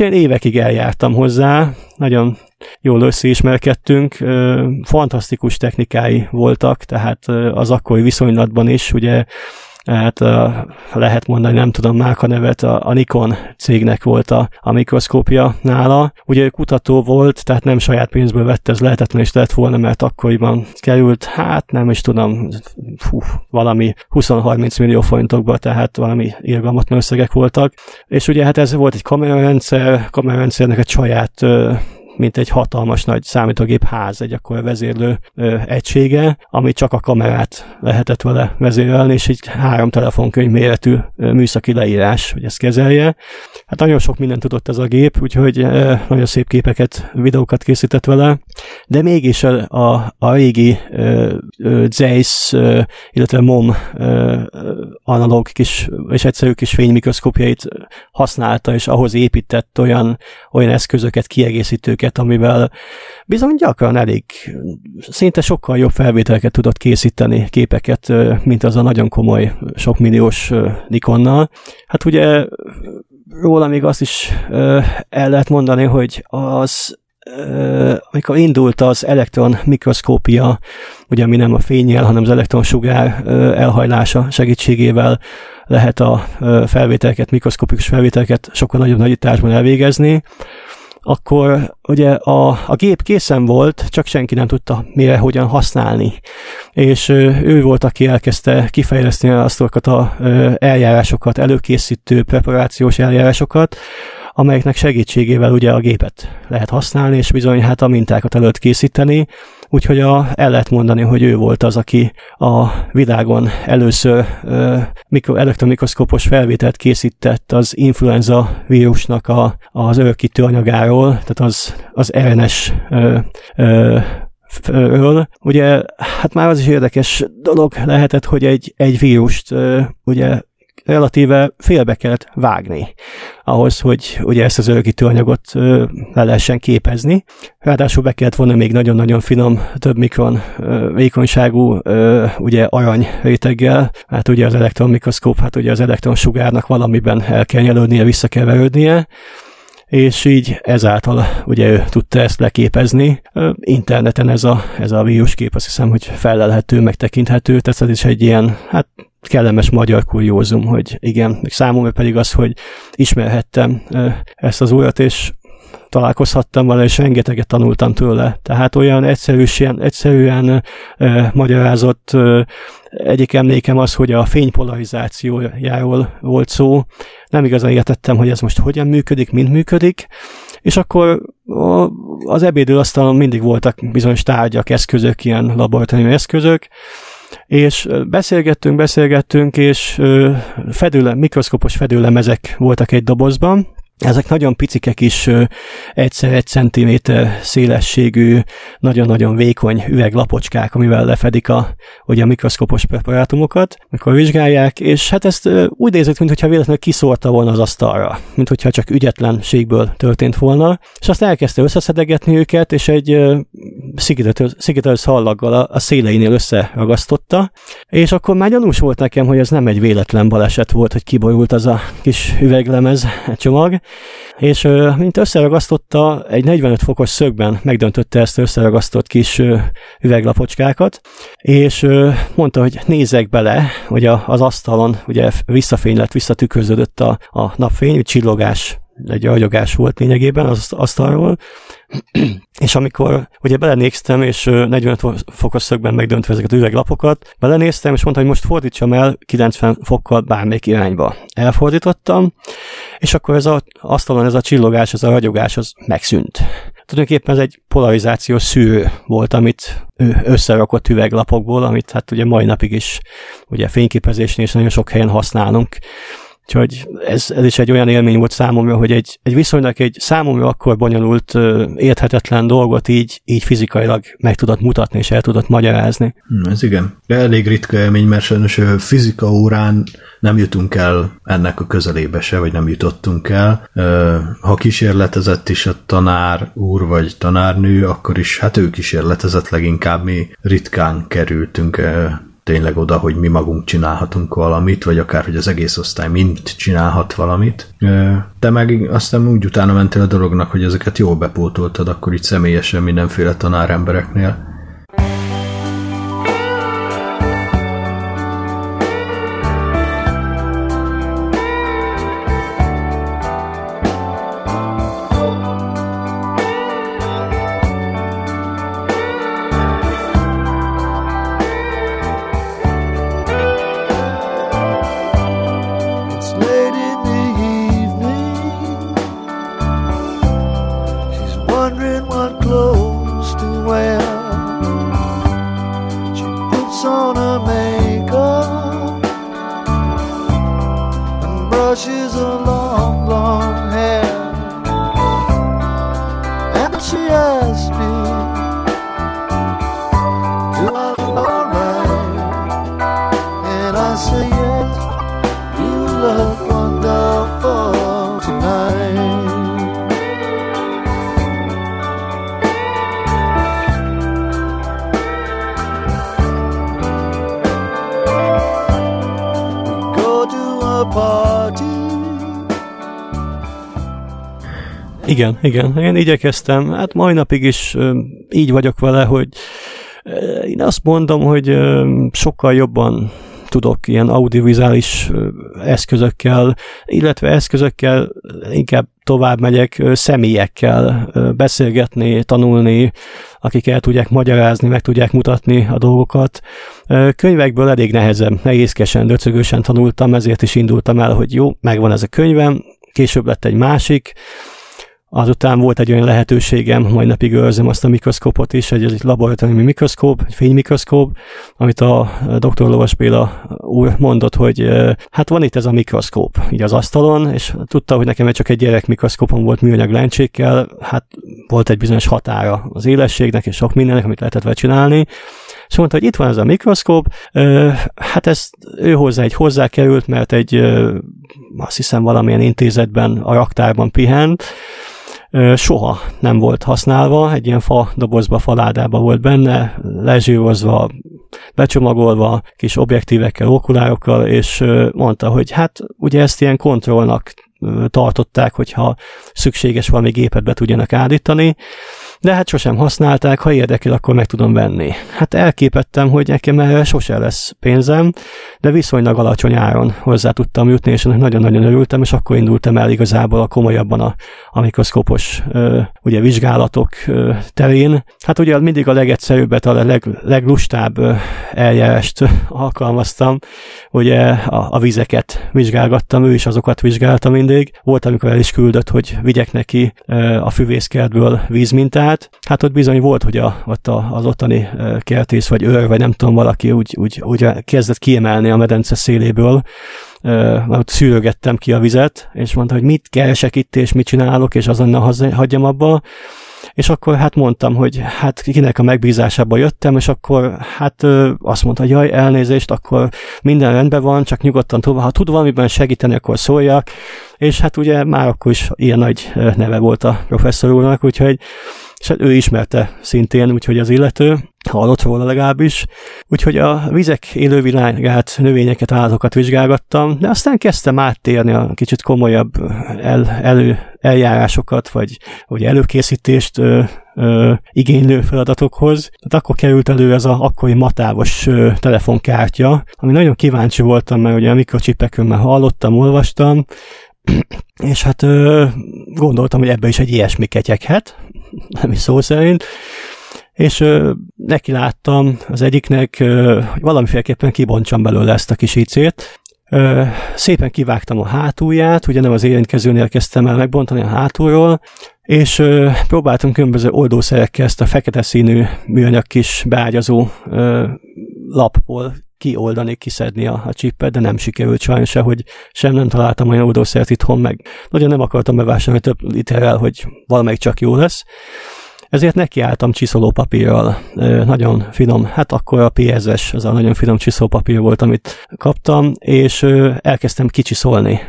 Én évekig eljártam hozzá, nagyon jól összeismerkedtünk, fantasztikus technikái voltak, tehát az akkori viszonylatban is, ugye hát lehet mondani, nem tudom márka nevet, a, a Nikon cégnek volt a, a mikroszkópja nála. Ugye ő kutató volt, tehát nem saját pénzből vette, ez lehetetlen is lett volna, mert akkoriban került, hát nem is tudom, fú, valami 20-30 millió forintokba, tehát valami irgalmatlan összegek voltak. És ugye hát ez volt egy kamerarendszer, kamerarendszernek egy saját mint egy hatalmas nagy számítógép ház, egy akkor vezérlő ö, egysége, ami csak a kamerát lehetett vele vezérelni, és egy három telefonkönyv méretű ö, műszaki leírás, hogy ezt kezelje. Hát nagyon sok mindent tudott ez a gép, úgyhogy ö, nagyon szép képeket, videókat készített vele, de mégis a, a, a régi ö, ö, Zeiss, ö, illetve MOM ö, analóg kis, és egyszerű kis fénymikroszkópjait használta, és ahhoz épített olyan, olyan eszközöket, kiegészítőket, gépeket, amivel bizony gyakran elég, szinte sokkal jobb felvételeket tudott készíteni, képeket, mint az a nagyon komoly, sokmilliós Nikonnal. Hát ugye róla még azt is el lehet mondani, hogy az amikor indult az elektron mikroszkópia, ugye ami nem a fényjel, hanem az elektronsugár elhajlása segítségével lehet a felvételeket, mikroszkopikus felvételeket sokkal nagyobb nagyításban elvégezni, akkor ugye a, a gép készen volt, csak senki nem tudta mire, hogyan használni. És ő volt, aki elkezdte kifejleszteni azokat a eljárásokat, előkészítő preparációs eljárásokat, amelyeknek segítségével ugye a gépet lehet használni, és bizony hát a mintákat előtt készíteni, úgyhogy a, el lehet mondani, hogy ő volt az, aki a világon először ö, mikro, elektromikroszkópos felvételt készített az influenza vírusnak a, az örökítő anyagáról, tehát az, az RNS ö, ö, ről. Ugye, hát már az is érdekes dolog lehetett, hogy egy, egy vírust ugye relatíve félbe kellett vágni ahhoz, hogy ugye ezt az örökítőanyagot le lehessen képezni. Ráadásul be kellett volna még nagyon-nagyon finom, több mikron vékonyságú ugye arany réteggel, hát ugye az elektronmikroszkóp, hát ugye az elektronsugárnak valamiben el kell nyelődnie, vissza kell verődnie, és így ezáltal ugye ő tudta ezt leképezni. Interneten ez a, ez a víruskép azt hiszem, hogy felelhető, megtekinthető, tehát ez is egy ilyen, hát kellemes magyar kuriózum, hogy igen, még számomra pedig az, hogy ismerhettem ezt az urat, és találkozhattam vele, és rengeteget tanultam tőle. Tehát olyan egyszerűen, egyszerűen e, magyarázott e, egyik emlékem az, hogy a fénypolarizációjáról volt szó. Nem igazán értettem, hogy ez most hogyan működik, mint működik, és akkor az ebédőasztalon mindig voltak bizonyos tárgyak, eszközök, ilyen laboratóriumi eszközök, és beszélgettünk, beszélgettünk, és fedőle, mikroszkopos fedőlemezek voltak egy dobozban, ezek nagyon picikek is, egyszer egy centiméter szélességű, nagyon-nagyon vékony üveglapocskák, amivel lefedik a, ugye a mikroszkopos preparátumokat, amikor vizsgálják, és hát ezt úgy nézett, mintha véletlenül kiszórta volna az asztalra, mintha csak ügyetlenségből történt volna, és azt elkezdte összeszedegetni őket, és egy szigetelő szallaggal a, a széleinél összeragasztotta, és akkor már gyanús volt nekem, hogy ez nem egy véletlen baleset volt, hogy kiborult az a kis üveglemez csomag, és mint összeragasztotta, egy 45 fokos szögben megdöntötte ezt összeragasztott kis üveglapocskákat, és mondta, hogy nézek bele, hogy az asztalon ugye visszafény lett, visszatükröződött a, a napfény, csillogás egy agyagás volt lényegében az asztalról, és amikor ugye belenéztem, és 45 fokos szögben megdöntve ezeket az üveglapokat, belenéztem, és mondta, hogy most fordítsam el 90 fokkal bármelyik irányba. Elfordítottam, és akkor ez a asztalon ez a csillogás, ez a ragyogás, az megszűnt. Tulajdonképpen ez egy polarizációs szűrő volt, amit összerakott üveglapokból, amit hát ugye mai napig is ugye fényképezésnél is nagyon sok helyen használunk, Úgyhogy ez, ez is egy olyan élmény volt számomra, hogy egy, egy viszonylag egy számomra akkor bonyolult, érthetetlen dolgot így, így fizikailag meg tudott mutatni és el tudott magyarázni. Hmm, ez igen. De elég ritka élmény, mert sajnos fizika órán nem jutunk el ennek a közelébe se, vagy nem jutottunk el. Ha kísérletezett is a tanár úr vagy tanárnő, akkor is hát ő kísérletezett leginkább, mi ritkán kerültünk tényleg oda, hogy mi magunk csinálhatunk valamit, vagy akár, hogy az egész osztály mind csinálhat valamit. Te meg aztán úgy utána mentél a dolognak, hogy ezeket jól bepótoltad, akkor itt személyesen mindenféle tanárembereknél. brushes her long, long hair. And she asked, Igen, igen, én igyekeztem, hát mai napig is így vagyok vele, hogy én azt mondom, hogy sokkal jobban tudok ilyen audiovizuális eszközökkel, illetve eszközökkel inkább tovább megyek személyekkel beszélgetni, tanulni, akik el tudják magyarázni, meg tudják mutatni a dolgokat. Könyvekből elég nehezen, nehézkesen, döcögősen tanultam, ezért is indultam el, hogy jó, megvan ez a könyvem, később lett egy másik, Azután volt egy olyan lehetőségem, majd napig őrzöm azt a mikroszkópot is, egy, egy laboratóriumi mikroszkóp, egy fénymikroszkóp, amit a dr. Lovas Béla úr mondott, hogy hát van itt ez a mikroszkóp így az asztalon, és tudta, hogy nekem csak egy gyerek mikroszkópom volt műanyag lencsékkel, hát volt egy bizonyos határa az élességnek és sok mindennek, amit lehetett vele csinálni, és mondta, hogy itt van ez a mikroszkóp, hát ez ő hozzá egy hozzá került, mert egy azt hiszem valamilyen intézetben a raktárban pihent, soha nem volt használva, egy ilyen fa dobozba, faládába volt benne, lezsírozva, becsomagolva, kis objektívekkel, okulárokkal, és mondta, hogy hát ugye ezt ilyen kontrollnak tartották, hogyha szükséges valami gépet be tudjanak állítani, de hát sosem használták, ha érdekel, akkor meg tudom venni. Hát elképettem, hogy nekem erre sose lesz pénzem, de viszonylag alacsony áron hozzá tudtam jutni, és nagyon-nagyon örültem, és akkor indultam el igazából a komolyabban a, a mikroszkópos ugye, vizsgálatok terén. Hát ugye mindig a legegyszerűbbet, a leg, leglustább eljárást alkalmaztam, ugye a, a vizeket vizsgálgattam, ő is azokat vizsgálta mindig. Volt, amikor el is küldött, hogy vigyek neki a füvészkertből vízmintát, át. Hát ott bizony volt, hogy a, ott a, az ottani kertész, vagy őr, vagy nem tudom, valaki úgy, úgy, úgy kezdett kiemelni a medence széléből, mert ott szűrögettem ki a vizet, és mondta, hogy mit keresek itt, és mit csinálok, és azonnal hagyjam abba. És akkor hát mondtam, hogy hát kinek a megbízásába jöttem, és akkor hát azt mondta, jaj, elnézést, akkor minden rendben van, csak nyugodtan tovább, ha tud valamiben segíteni, akkor szóljak. És hát ugye már akkor is ilyen nagy neve volt a professzor úrnak, úgyhogy és hát ő ismerte szintén, úgyhogy az illető, hallott róla legalábbis. Úgyhogy a vizek élővilágát, növényeket, állatokat vizsgálgattam, de aztán kezdtem áttérni a kicsit komolyabb el, elő, eljárásokat, vagy, vagy előkészítést ö, ö, igénylő feladatokhoz. Tehát akkor került elő ez a akkori matávos ö, telefonkártya, ami nagyon kíváncsi voltam, mert ugye a mikrocsipekről már hallottam, olvastam, és hát ö, gondoltam, hogy ebbe is egy ilyesmi ketyeghet, nem is szó szerint, és ö, neki láttam az egyiknek, ö, hogy valamiféleképpen kibontsam belőle ezt a kis icét. Ö, szépen kivágtam a hátulját, ugye nem az érintkezőnél kezdtem el megbontani a hátulról, és ö, próbáltam különböző oldószerekkel ezt a fekete színű műanyag kis beágyazó ö, lapból kioldani, kiszedni a, a csippet, de nem sikerült sajnos se, hogy sem nem találtam olyan oldószert itthon, meg nagyon nem akartam bevásárolni több literrel, hogy valamelyik csak jó lesz. Ezért nekiálltam csiszolópapírral, nagyon finom, hát akkor a PS-es, az a nagyon finom csiszolópapír volt, amit kaptam, és elkezdtem kicsiszolni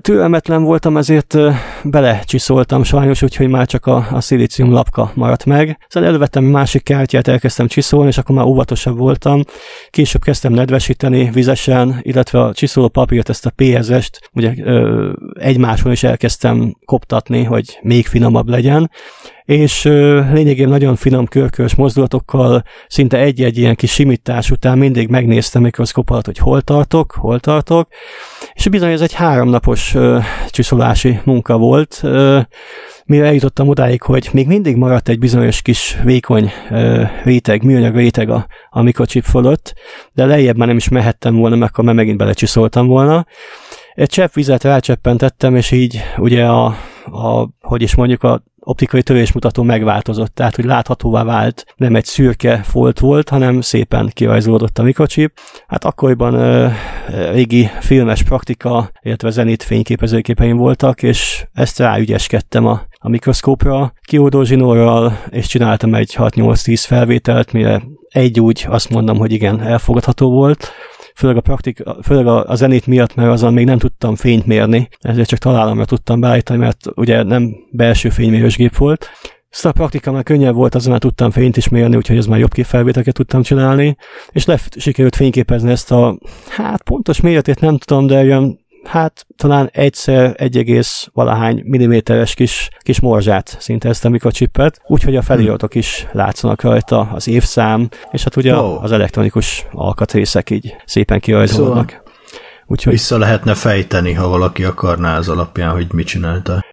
Türelmetlen voltam, ezért belecsiszoltam sajnos, úgyhogy már csak a, a szilícium lapka maradt meg. Szóval elővettem másik kártyát, elkezdtem csiszolni, és akkor már óvatosabb voltam. Később kezdtem nedvesíteni vizesen, illetve a csiszoló papírt, ezt a PSS-t, ugye ö, egymáson is elkezdtem koptatni, hogy még finomabb legyen és lényegében nagyon finom körkös mozdulatokkal, szinte egy-egy ilyen kis simítás után mindig megnéztem mikroszkop alatt, hogy hol tartok, hol tartok, és bizony ez egy háromnapos csiszolási munka volt, mire eljutottam odáig, hogy még mindig maradt egy bizonyos kis vékony réteg, műanyag réteg a, a mikrochip fölött, de lejjebb már nem is mehettem volna, mert akkor már megint belecsiszoltam volna. Egy csepp vizet rácseppentettem, és így ugye a, a hogy is mondjuk, a optikai törésmutató megváltozott, tehát hogy láthatóvá vált, nem egy szürke folt volt, hanem szépen kirajzolódott a mikrochip. Hát akkoriban ö, régi filmes praktika, illetve zenit fényképezőképeim voltak, és ezt ráügyeskedtem a, a mikroszkópra, kiódó zsinórral, és csináltam egy 6-8-10 felvételt, mire egy úgy azt mondom, hogy igen, elfogadható volt főleg a, praktik, főleg a, a zenét miatt, mert azon még nem tudtam fényt mérni, ezért csak találomra tudtam beállítani, mert ugye nem belső fénymérős gép volt. Szóval a praktika már könnyebb volt, azon már tudtam fényt is mérni, úgyhogy ez már jobb képfelvételeket tudtam csinálni, és le sikerült fényképezni ezt a, hát pontos méretét nem tudom, de olyan hát talán egyszer egy egész valahány milliméteres kis, kis morzsát a mikrocsippet, úgyhogy a feliratok is látszanak rajta, az évszám, és hát ugye oh. az elektronikus alkatrészek így szépen kirajzolnak. Szóval úgyhogy... Vissza lehetne fejteni, ha valaki akarná az alapján, hogy mit csinálta.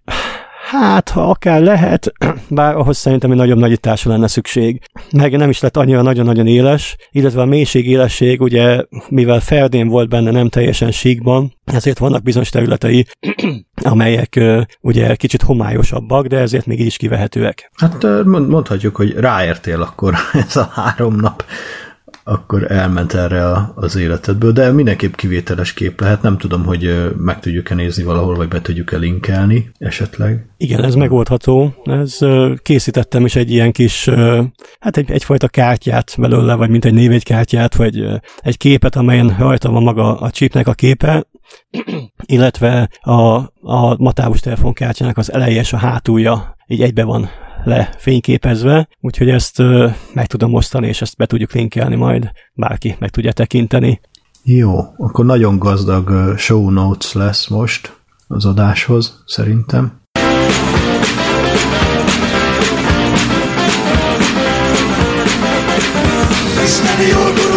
Hát, ha akár lehet, bár ahhoz szerintem egy nagyobb nagyításra lenne szükség. Meg nem is lett annyira nagyon-nagyon éles, illetve a mélység élesség, ugye, mivel Ferdén volt benne nem teljesen síkban, ezért vannak bizonyos területei, amelyek ugye kicsit homályosabbak, de ezért még így is kivehetőek. Hát mondhatjuk, hogy ráértél akkor ez a három nap akkor elment erre a, az életedből, de mindenképp kivételes kép lehet. Nem tudom, hogy meg tudjuk-e nézni valahol, vagy be tudjuk-e linkelni esetleg. Igen, ez megoldható. Ez készítettem is egy ilyen kis, hát egy, egyfajta kártyát belőle, vagy mint egy névegykártyát, vagy egy képet, amelyen rajta van maga a chipnek a képe, illetve a, a matávus telefonkártyának az eleje és a hátulja így egybe van lefényképezve, úgyhogy ezt ö, meg tudom osztani, és ezt be tudjuk linkelni majd, bárki meg tudja tekinteni. Jó, akkor nagyon gazdag show notes lesz most az adáshoz, szerintem. Isteni jól gurul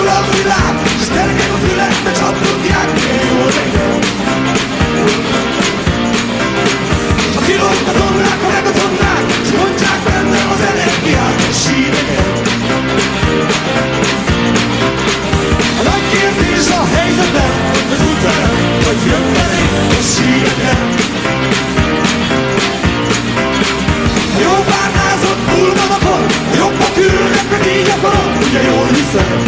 hiszem.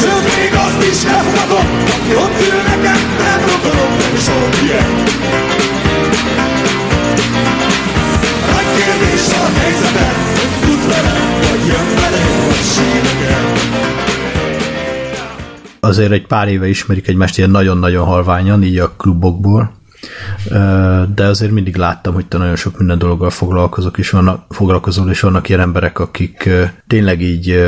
Sőt, még azt is elfogadom, aki ott ül nekem, nem rogolom, nem is ilyen. Nagy kérdés a helyzetet, hogy fut velem, vagy jön velem, vagy sínegem. Azért egy pár éve ismerik egymást ilyen nagyon-nagyon halványan, így a klubokból, de azért mindig láttam, hogy te nagyon sok minden dologgal foglalkozok, és vannak, foglalkozol, és vannak ilyen emberek, akik tényleg így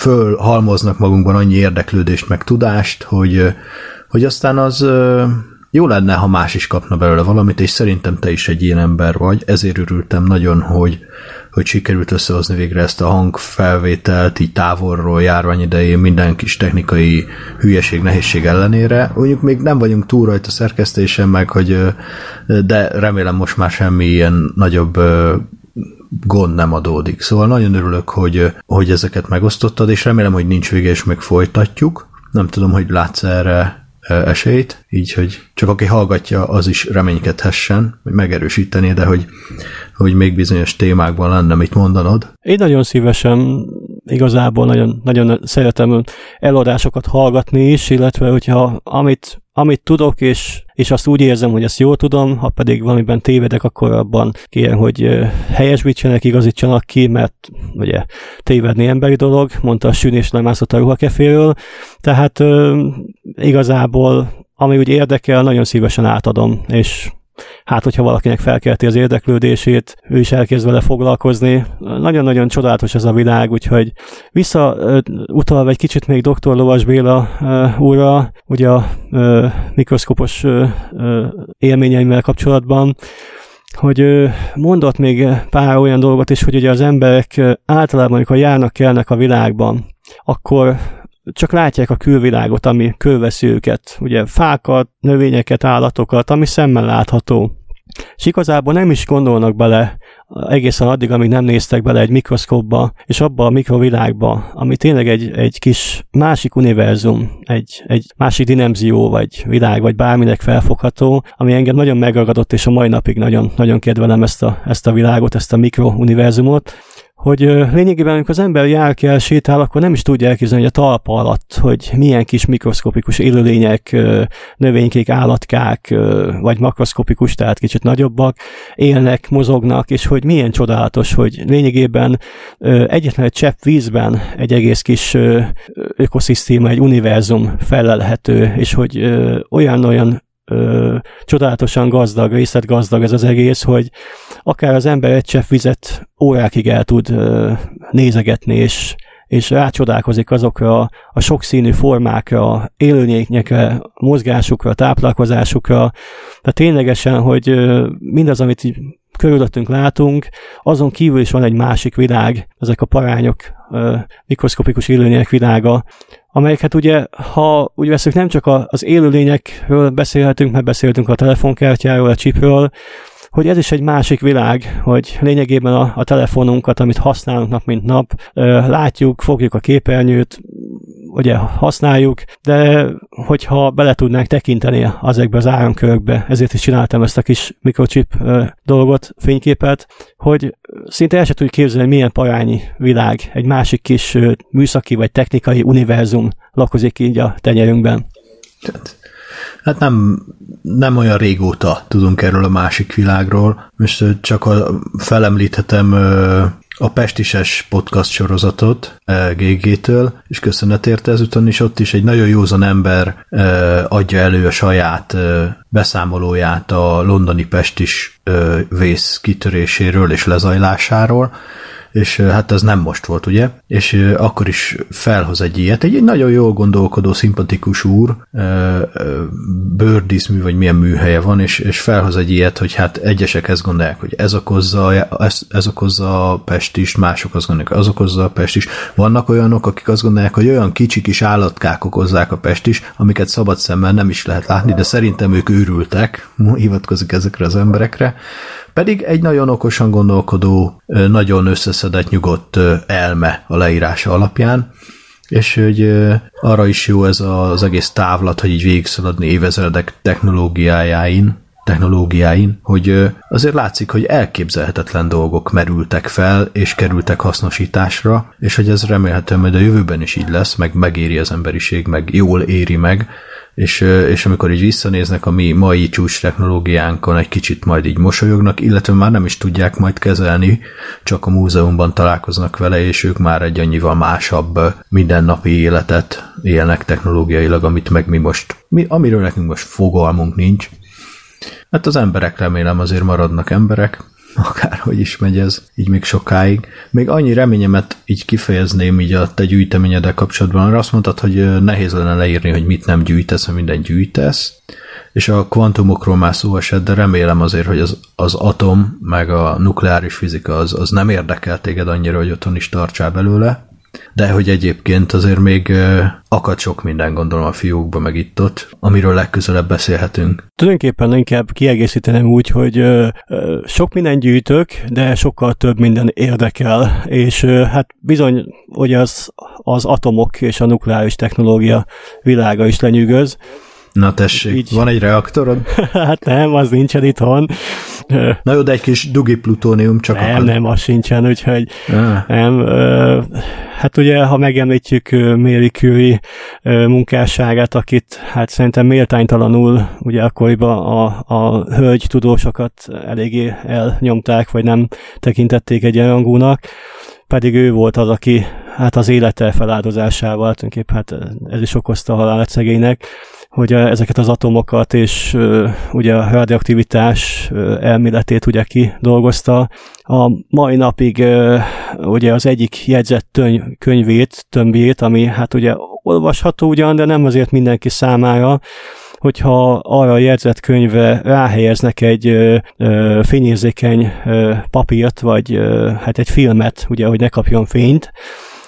fölhalmoznak magunkban annyi érdeklődést, meg tudást, hogy, hogy aztán az jó lenne, ha más is kapna belőle valamit, és szerintem te is egy ilyen ember vagy, ezért örültem nagyon, hogy, hogy sikerült összehozni végre ezt a hangfelvételt, így távolról járvány idején minden kis technikai hülyeség, nehézség ellenére. Mondjuk még nem vagyunk túl rajta szerkesztésen, meg hogy de remélem most már semmi ilyen nagyobb gond nem adódik. Szóval nagyon örülök, hogy, hogy ezeket megosztottad, és remélem, hogy nincs vége, és meg folytatjuk. Nem tudom, hogy látsz erre esélyt, így, hogy csak aki hallgatja, az is reménykedhessen, hogy megerősíteni, de hogy, hogy még bizonyos témákban lenne mit mondanod. Én nagyon szívesen igazából nagyon, nagyon szeretem eladásokat hallgatni is, illetve hogyha amit, amit tudok, és, és azt úgy érzem, hogy ezt jól tudom, ha pedig valamiben tévedek, akkor abban kérem, hogy helyesbítsenek, igazítsanak ki, mert ugye tévedni emberi dolog, mondta a sűn és lemászott a ruhakeféről, tehát igazából ami úgy érdekel, nagyon szívesen átadom, és hát hogyha valakinek felkelti az érdeklődését, ő is elkezd vele foglalkozni. Nagyon-nagyon csodálatos ez a világ, úgyhogy visszautalva egy kicsit még dr. Lovas Béla úrra, ugye a mikroszkopos élményeimmel kapcsolatban, hogy mondott még pár olyan dolgot is, hogy ugye az emberek általában, amikor járnak kelnek a világban, akkor csak látják a külvilágot, ami körveszi őket, ugye fákat, növényeket, állatokat, ami szemmel látható. És igazából nem is gondolnak bele egészen addig, amíg nem néztek bele egy mikroszkópba, és abba a mikrovilágba, ami tényleg egy, egy kis másik univerzum, egy, egy másik dimenzió, vagy világ, vagy bárminek felfogható, ami engem nagyon megragadott, és a mai napig nagyon, nagyon kedvelem ezt a, ezt a világot, ezt a mikrouniverzumot, hogy lényegében, amikor az ember jár kell, sétál, akkor nem is tudja elképzelni, hogy a talpa alatt, hogy milyen kis mikroszkopikus élőlények, növénykék, állatkák, vagy makroszkopikus, tehát kicsit nagyobbak, élnek, mozognak, és hogy milyen csodálatos, hogy lényegében egyetlen egy csepp vízben egy egész kis ökoszisztéma, egy univerzum felelhető, és hogy olyan-olyan ö, csodálatosan gazdag, részletgazdag ez az egész, hogy akár az ember egy csepp vizet órákig el tud ö, nézegetni, és, és rácsodálkozik azokra a, a sokszínű formákra, élőnyéknyekre, mozgásukra, táplálkozásukra. Tehát ténylegesen, hogy mindaz, amit körülöttünk látunk, azon kívül is van egy másik világ, ezek a parányok, mikroszkopikus élőlények világa, amelyek hát ugye, ha úgy veszük, nem csak az élőlényekről beszélhetünk, mert beszéltünk a telefonkártyáról, a chipről, hogy ez is egy másik világ, hogy lényegében a, a telefonunkat, amit használunk nap mint nap, látjuk, fogjuk a képernyőt, ugye használjuk, de hogyha bele tudnánk tekinteni ezekbe az áramkörökbe, ezért is csináltam ezt a kis mikrochip dolgot, fényképet, hogy szinte el sem tudjuk képzelni, milyen parányi világ, egy másik kis műszaki vagy technikai univerzum lakozik így a tenyerünkben. Hát nem, nem olyan régóta tudunk erről a másik világról. Most csak a, felemlíthetem a Pestises podcast sorozatot GG-től, és köszönet érte ezúton is, ott is egy nagyon józan ember adja elő a saját beszámolóját a londoni Pestis vész kitöréséről és lezajlásáról, és hát ez nem most volt, ugye? És akkor is felhoz egy ilyet. Egy, egy nagyon jól gondolkodó, szimpatikus úr, bőrdíszmű, vagy milyen műhelye van, és, és felhoz egy ilyet, hogy hát egyesek ezt gondolják, hogy ez okozza, ez, ez okozza a pestis, mások azt gondolják, az okozza a pestis. Vannak olyanok, akik azt gondolják, hogy olyan kicsi kis állatkák okozzák a pestis, amiket szabad szemmel nem is lehet látni, de szerintem ők őrültek, hivatkozik ezekre az emberekre. Pedig egy nagyon okosan gondolkodó, nagyon összeszedett, nyugodt elme a leírása alapján, és hogy arra is jó ez az egész távlat, hogy így végigszaladni évezredek technológiájáin, technológiáin, hogy azért látszik, hogy elképzelhetetlen dolgok merültek fel, és kerültek hasznosításra, és hogy ez remélhetően majd a jövőben is így lesz, meg megéri az emberiség, meg jól éri meg, és, és amikor így visszanéznek a mi mai csúcs technológiánkon, egy kicsit majd így mosolyognak, illetve már nem is tudják majd kezelni, csak a múzeumban találkoznak vele, és ők már egy annyival másabb mindennapi életet élnek technológiailag, amit meg mi most, mi, amiről nekünk most fogalmunk nincs. Hát az emberek remélem azért maradnak emberek, akárhogy is megy ez, így még sokáig. Még annyi reményemet így kifejezném így a te gyűjteményedek kapcsolatban, arra azt mondtad, hogy nehéz lenne leírni, hogy mit nem gyűjtesz, ha minden gyűjtesz, és a kvantumokról már szó esett, de remélem azért, hogy az, az atom, meg a nukleáris fizika az, az nem érdekel téged annyira, hogy otthon is tartsál belőle, de hogy egyébként azért még akad sok minden gondolom a fiúkba, meg itt-ott, amiről legközelebb beszélhetünk. Tulajdonképpen inkább kiegészítenem úgy, hogy sok minden gyűjtök, de sokkal több minden érdekel, és hát bizony, hogy az, az atomok és a nukleáris technológia világa is lenyűgöz. Na tessék, Így... van egy reaktorod? hát nem, az nincsen itthon. Na jó, de egy kis dugi plutónium csak Nem, akad. nem, az sincsen, úgyhogy Ah. nem. Ö, hát ugye, ha megemlítjük Mary Curie munkásságát, akit hát szerintem méltánytalanul ugye akkoriban a, a hölgy tudósokat eléggé elnyomták, vagy nem tekintették egyenrangúnak, pedig ő volt az, aki hát az élete feláldozásával, tulajdonképpen hát ez is okozta a halálat szegénynek, hogy eh, ezeket az atomokat és ö, ugye a radioaktivitás ö, elméletét ugye kidolgozta. A mai napig ugye az egyik jegyzett töny, könyvét, tömbjét, ami hát ugye olvasható ugyan, de nem azért mindenki számára, hogyha arra a jegyzett könyvre ráhelyeznek egy ö, ö, fényérzékeny ö, papírt, vagy ö, hát egy filmet, ugye, hogy ne kapjon fényt,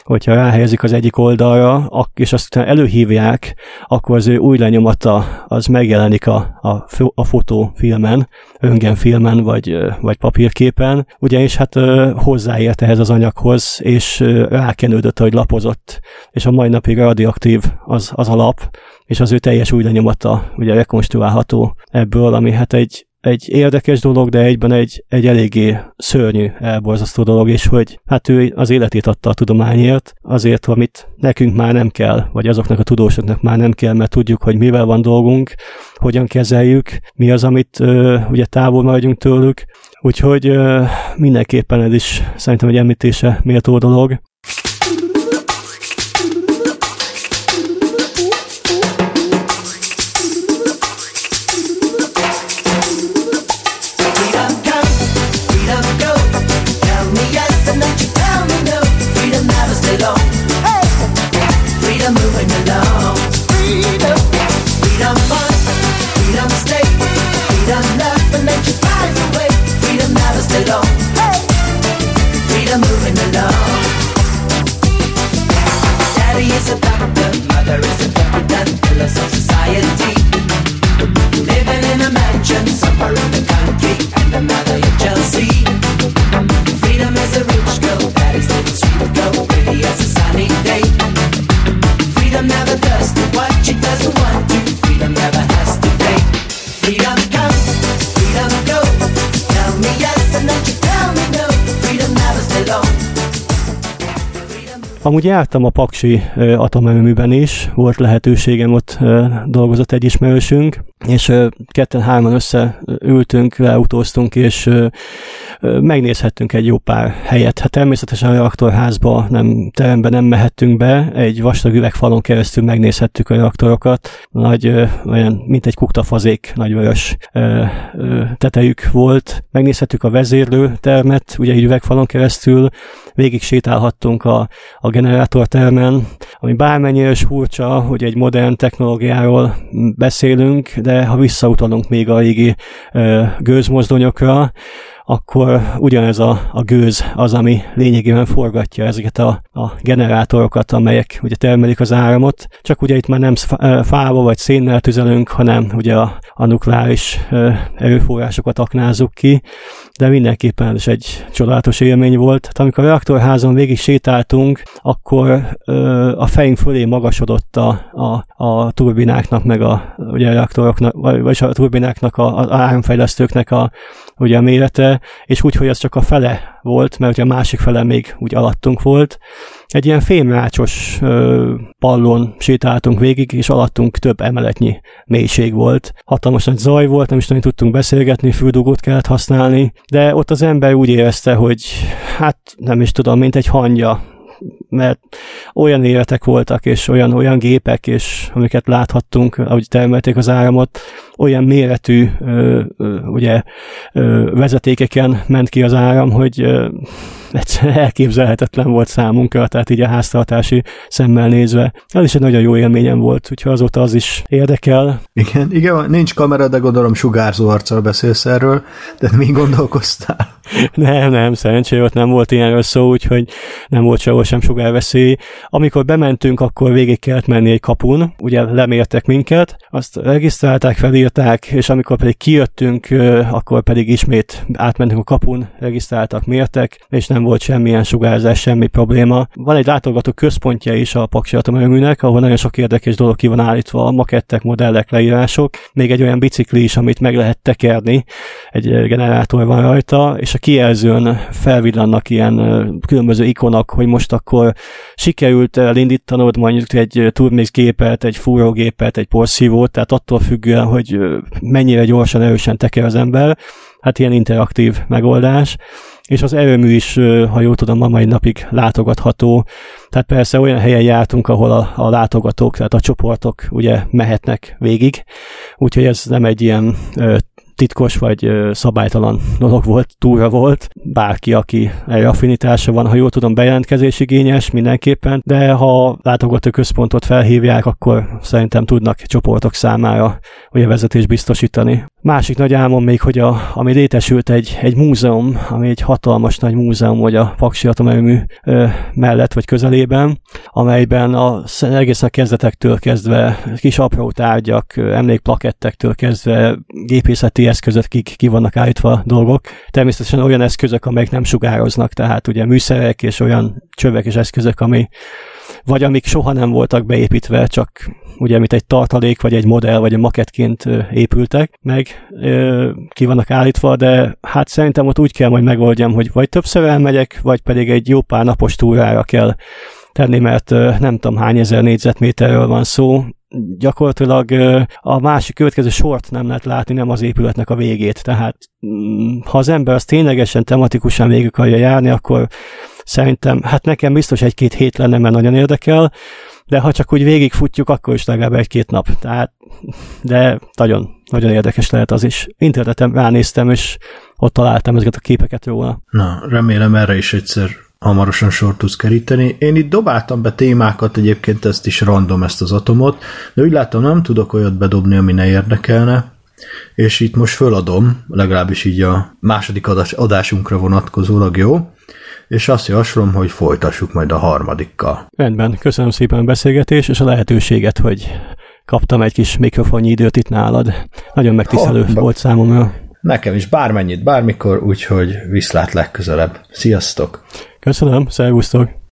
hogyha ráhelyezik az egyik oldalra, és azt utána előhívják, akkor az ő új lenyomata az megjelenik a, a, a fotófilmen, röntgenfilmen, vagy, vagy papírképen, ugyanis hát hozzáért ehhez az anyaghoz, és rákenődött, hogy lapozott, és a mai napig radioaktív az, az a lap, és az ő teljes új lenyomata ugye rekonstruálható ebből, ami hát egy, egy érdekes dolog, de egyben egy, egy eléggé szörnyű, elborzasztó dolog, és hogy hát ő az életét adta a tudományért, azért, amit nekünk már nem kell, vagy azoknak a tudósoknak már nem kell, mert tudjuk, hogy mivel van dolgunk, hogyan kezeljük, mi az, amit ö, ugye távol maradjunk tőlük, úgyhogy ö, mindenképpen ez is szerintem egy említése méltó dolog. Amúgy jártam a Paksi atomerőműben is, volt lehetőségem, ott dolgozott egy ismerősünk, és ketten-hárman összeültünk, leautóztunk, és megnézhettünk egy jó pár helyet. Hát természetesen a reaktorházba, nem, terembe nem mehettünk be, egy vastag üvegfalon keresztül megnézhettük a reaktorokat, nagy, olyan, mint egy kuktafazék, nagy vörös tetejük volt. Megnézhettük a vezérlőtermet, ugye egy üvegfalon keresztül, végig sétálhattunk a, a generátortermen, ami bármennyire is furcsa, hogy egy modern technológiáról beszélünk, de ha visszautalunk még a régi gőzmozdonyokra, akkor ugyanez a, a gőz az, ami lényegében forgatja ezeket a, a generátorokat, amelyek ugye termelik az áramot, csak ugye itt már nem fával vagy szénnel tüzelünk, hanem ugye a, a nukleáris erőforrásokat aknázzuk ki, de mindenképpen ez is egy csodálatos élmény volt. Hát amikor a reaktorházon végig sétáltunk, akkor ö, a fejünk fölé magasodott a, a, a turbináknak, meg a, ugye a reaktoroknak, vagy a turbináknak, a, a áramfejlesztőknek a, ugye a mérete, és úgy, hogy az csak a fele volt, mert ugye a másik fele még úgy alattunk volt. Egy ilyen fémrácsos ö, pallon sétáltunk végig, és alattunk több emeletnyi mélység volt. Hatalmas nagy zaj volt, nem is nagyon tudtunk beszélgetni, füldugót kellett használni, de ott az ember úgy érezte, hogy hát nem is tudom, mint egy hangya, mert olyan életek voltak, és olyan, olyan gépek, és amiket láthattunk, ahogy termelték az áramot, olyan méretű ö, ö, ugye, ö, vezetékeken ment ki az áram, hogy ö, egyszerűen elképzelhetetlen volt számunkra, tehát így a háztartási szemmel nézve. Ez is egy nagyon jó élményem volt, úgyhogy azóta az is érdekel. Igen, igen, nincs kamera, de gondolom sugárzó arccal beszélsz erről, de mi gondolkoztál? Nem, nem, szerencsére ott nem volt ilyenről szó, úgyhogy nem volt sehol sem sugárveszély. Amikor bementünk, akkor végig kellett menni egy kapun, ugye lemértek minket, azt regisztrálták, felírták, és amikor pedig kijöttünk, akkor pedig ismét átmentünk a kapun, regisztráltak, mértek, és nem volt semmilyen sugárzás, semmi probléma. Van egy látogató központja is a Paksi atomerőműnek, ahol nagyon sok érdekes dolog ki van állítva, makettek, modellek, leírások, még egy olyan bicikli is, amit meg lehet tekerni, egy generátor van rajta, és a kijelzőn felvillannak ilyen különböző ikonok, hogy most akkor sikerült elindítanod mondjuk egy turmix gépet, egy fúrógépet, egy porszívót, tehát attól függően, hogy mennyire gyorsan, erősen teker az ember, hát ilyen interaktív megoldás, és az erőmű is, ha jól tudom, ma mai napig látogatható. Tehát persze olyan helyen jártunk, ahol a, a látogatók, tehát a csoportok ugye mehetnek végig, úgyhogy ez nem egy ilyen titkos vagy szabálytalan dolog volt, túra volt. Bárki, aki erre affinitása van, ha jól tudom, bejelentkezés igényes mindenképpen, de ha látogató központot felhívják, akkor szerintem tudnak csoportok számára ugye vezetés biztosítani. Másik nagy álmom még, hogy a, ami létesült egy, egy múzeum, ami egy hatalmas nagy múzeum, hogy a Paksi Atomerőmű mellett vagy közelében, amelyben a, egészen a kezdetektől kezdve kis apró tárgyak, emlékplakettektől kezdve gépészeti eszközök ki, ki vannak állítva dolgok. Természetesen olyan eszközök, amelyek nem sugároznak, tehát ugye műszerek és olyan csövek és eszközök, ami vagy amik soha nem voltak beépítve, csak ugye, mint egy tartalék, vagy egy modell, vagy egy maketként épültek, meg ki vannak állítva, de hát szerintem ott úgy kell majd megoldjam, hogy vagy többször elmegyek, vagy pedig egy jó pár napos túrára kell tenni, mert nem tudom hány ezer négyzetméterről van szó, gyakorlatilag a másik következő sort nem lehet látni, nem az épületnek a végét. Tehát mm, ha az ember az ténylegesen tematikusan végig akarja járni, akkor szerintem, hát nekem biztos egy-két hét lenne, mert nagyon érdekel, de ha csak úgy végigfutjuk, akkor is legalább egy-két nap. Tehát, de nagyon, nagyon érdekes lehet az is. Interneten ránéztem, és ott találtam ezeket a képeket róla. Na, remélem erre is egyszer hamarosan sor tudsz keríteni. Én itt dobáltam be témákat, egyébként ezt is random, ezt az atomot, de úgy látom, nem tudok olyat bedobni, ami ne érdekelne, és itt most föladom, legalábbis így a második adás, adásunkra vonatkozólag jó, és azt javaslom, hogy folytassuk majd a harmadikkal. Rendben, köszönöm szépen a beszélgetés, és a lehetőséget, hogy kaptam egy kis mikrofonnyi időt itt nálad. Nagyon megtisztelő ha, volt számomra. Nekem is bármennyit, bármikor, úgyhogy viszlát legközelebb. Sziasztok! Köszönöm, szervusztok!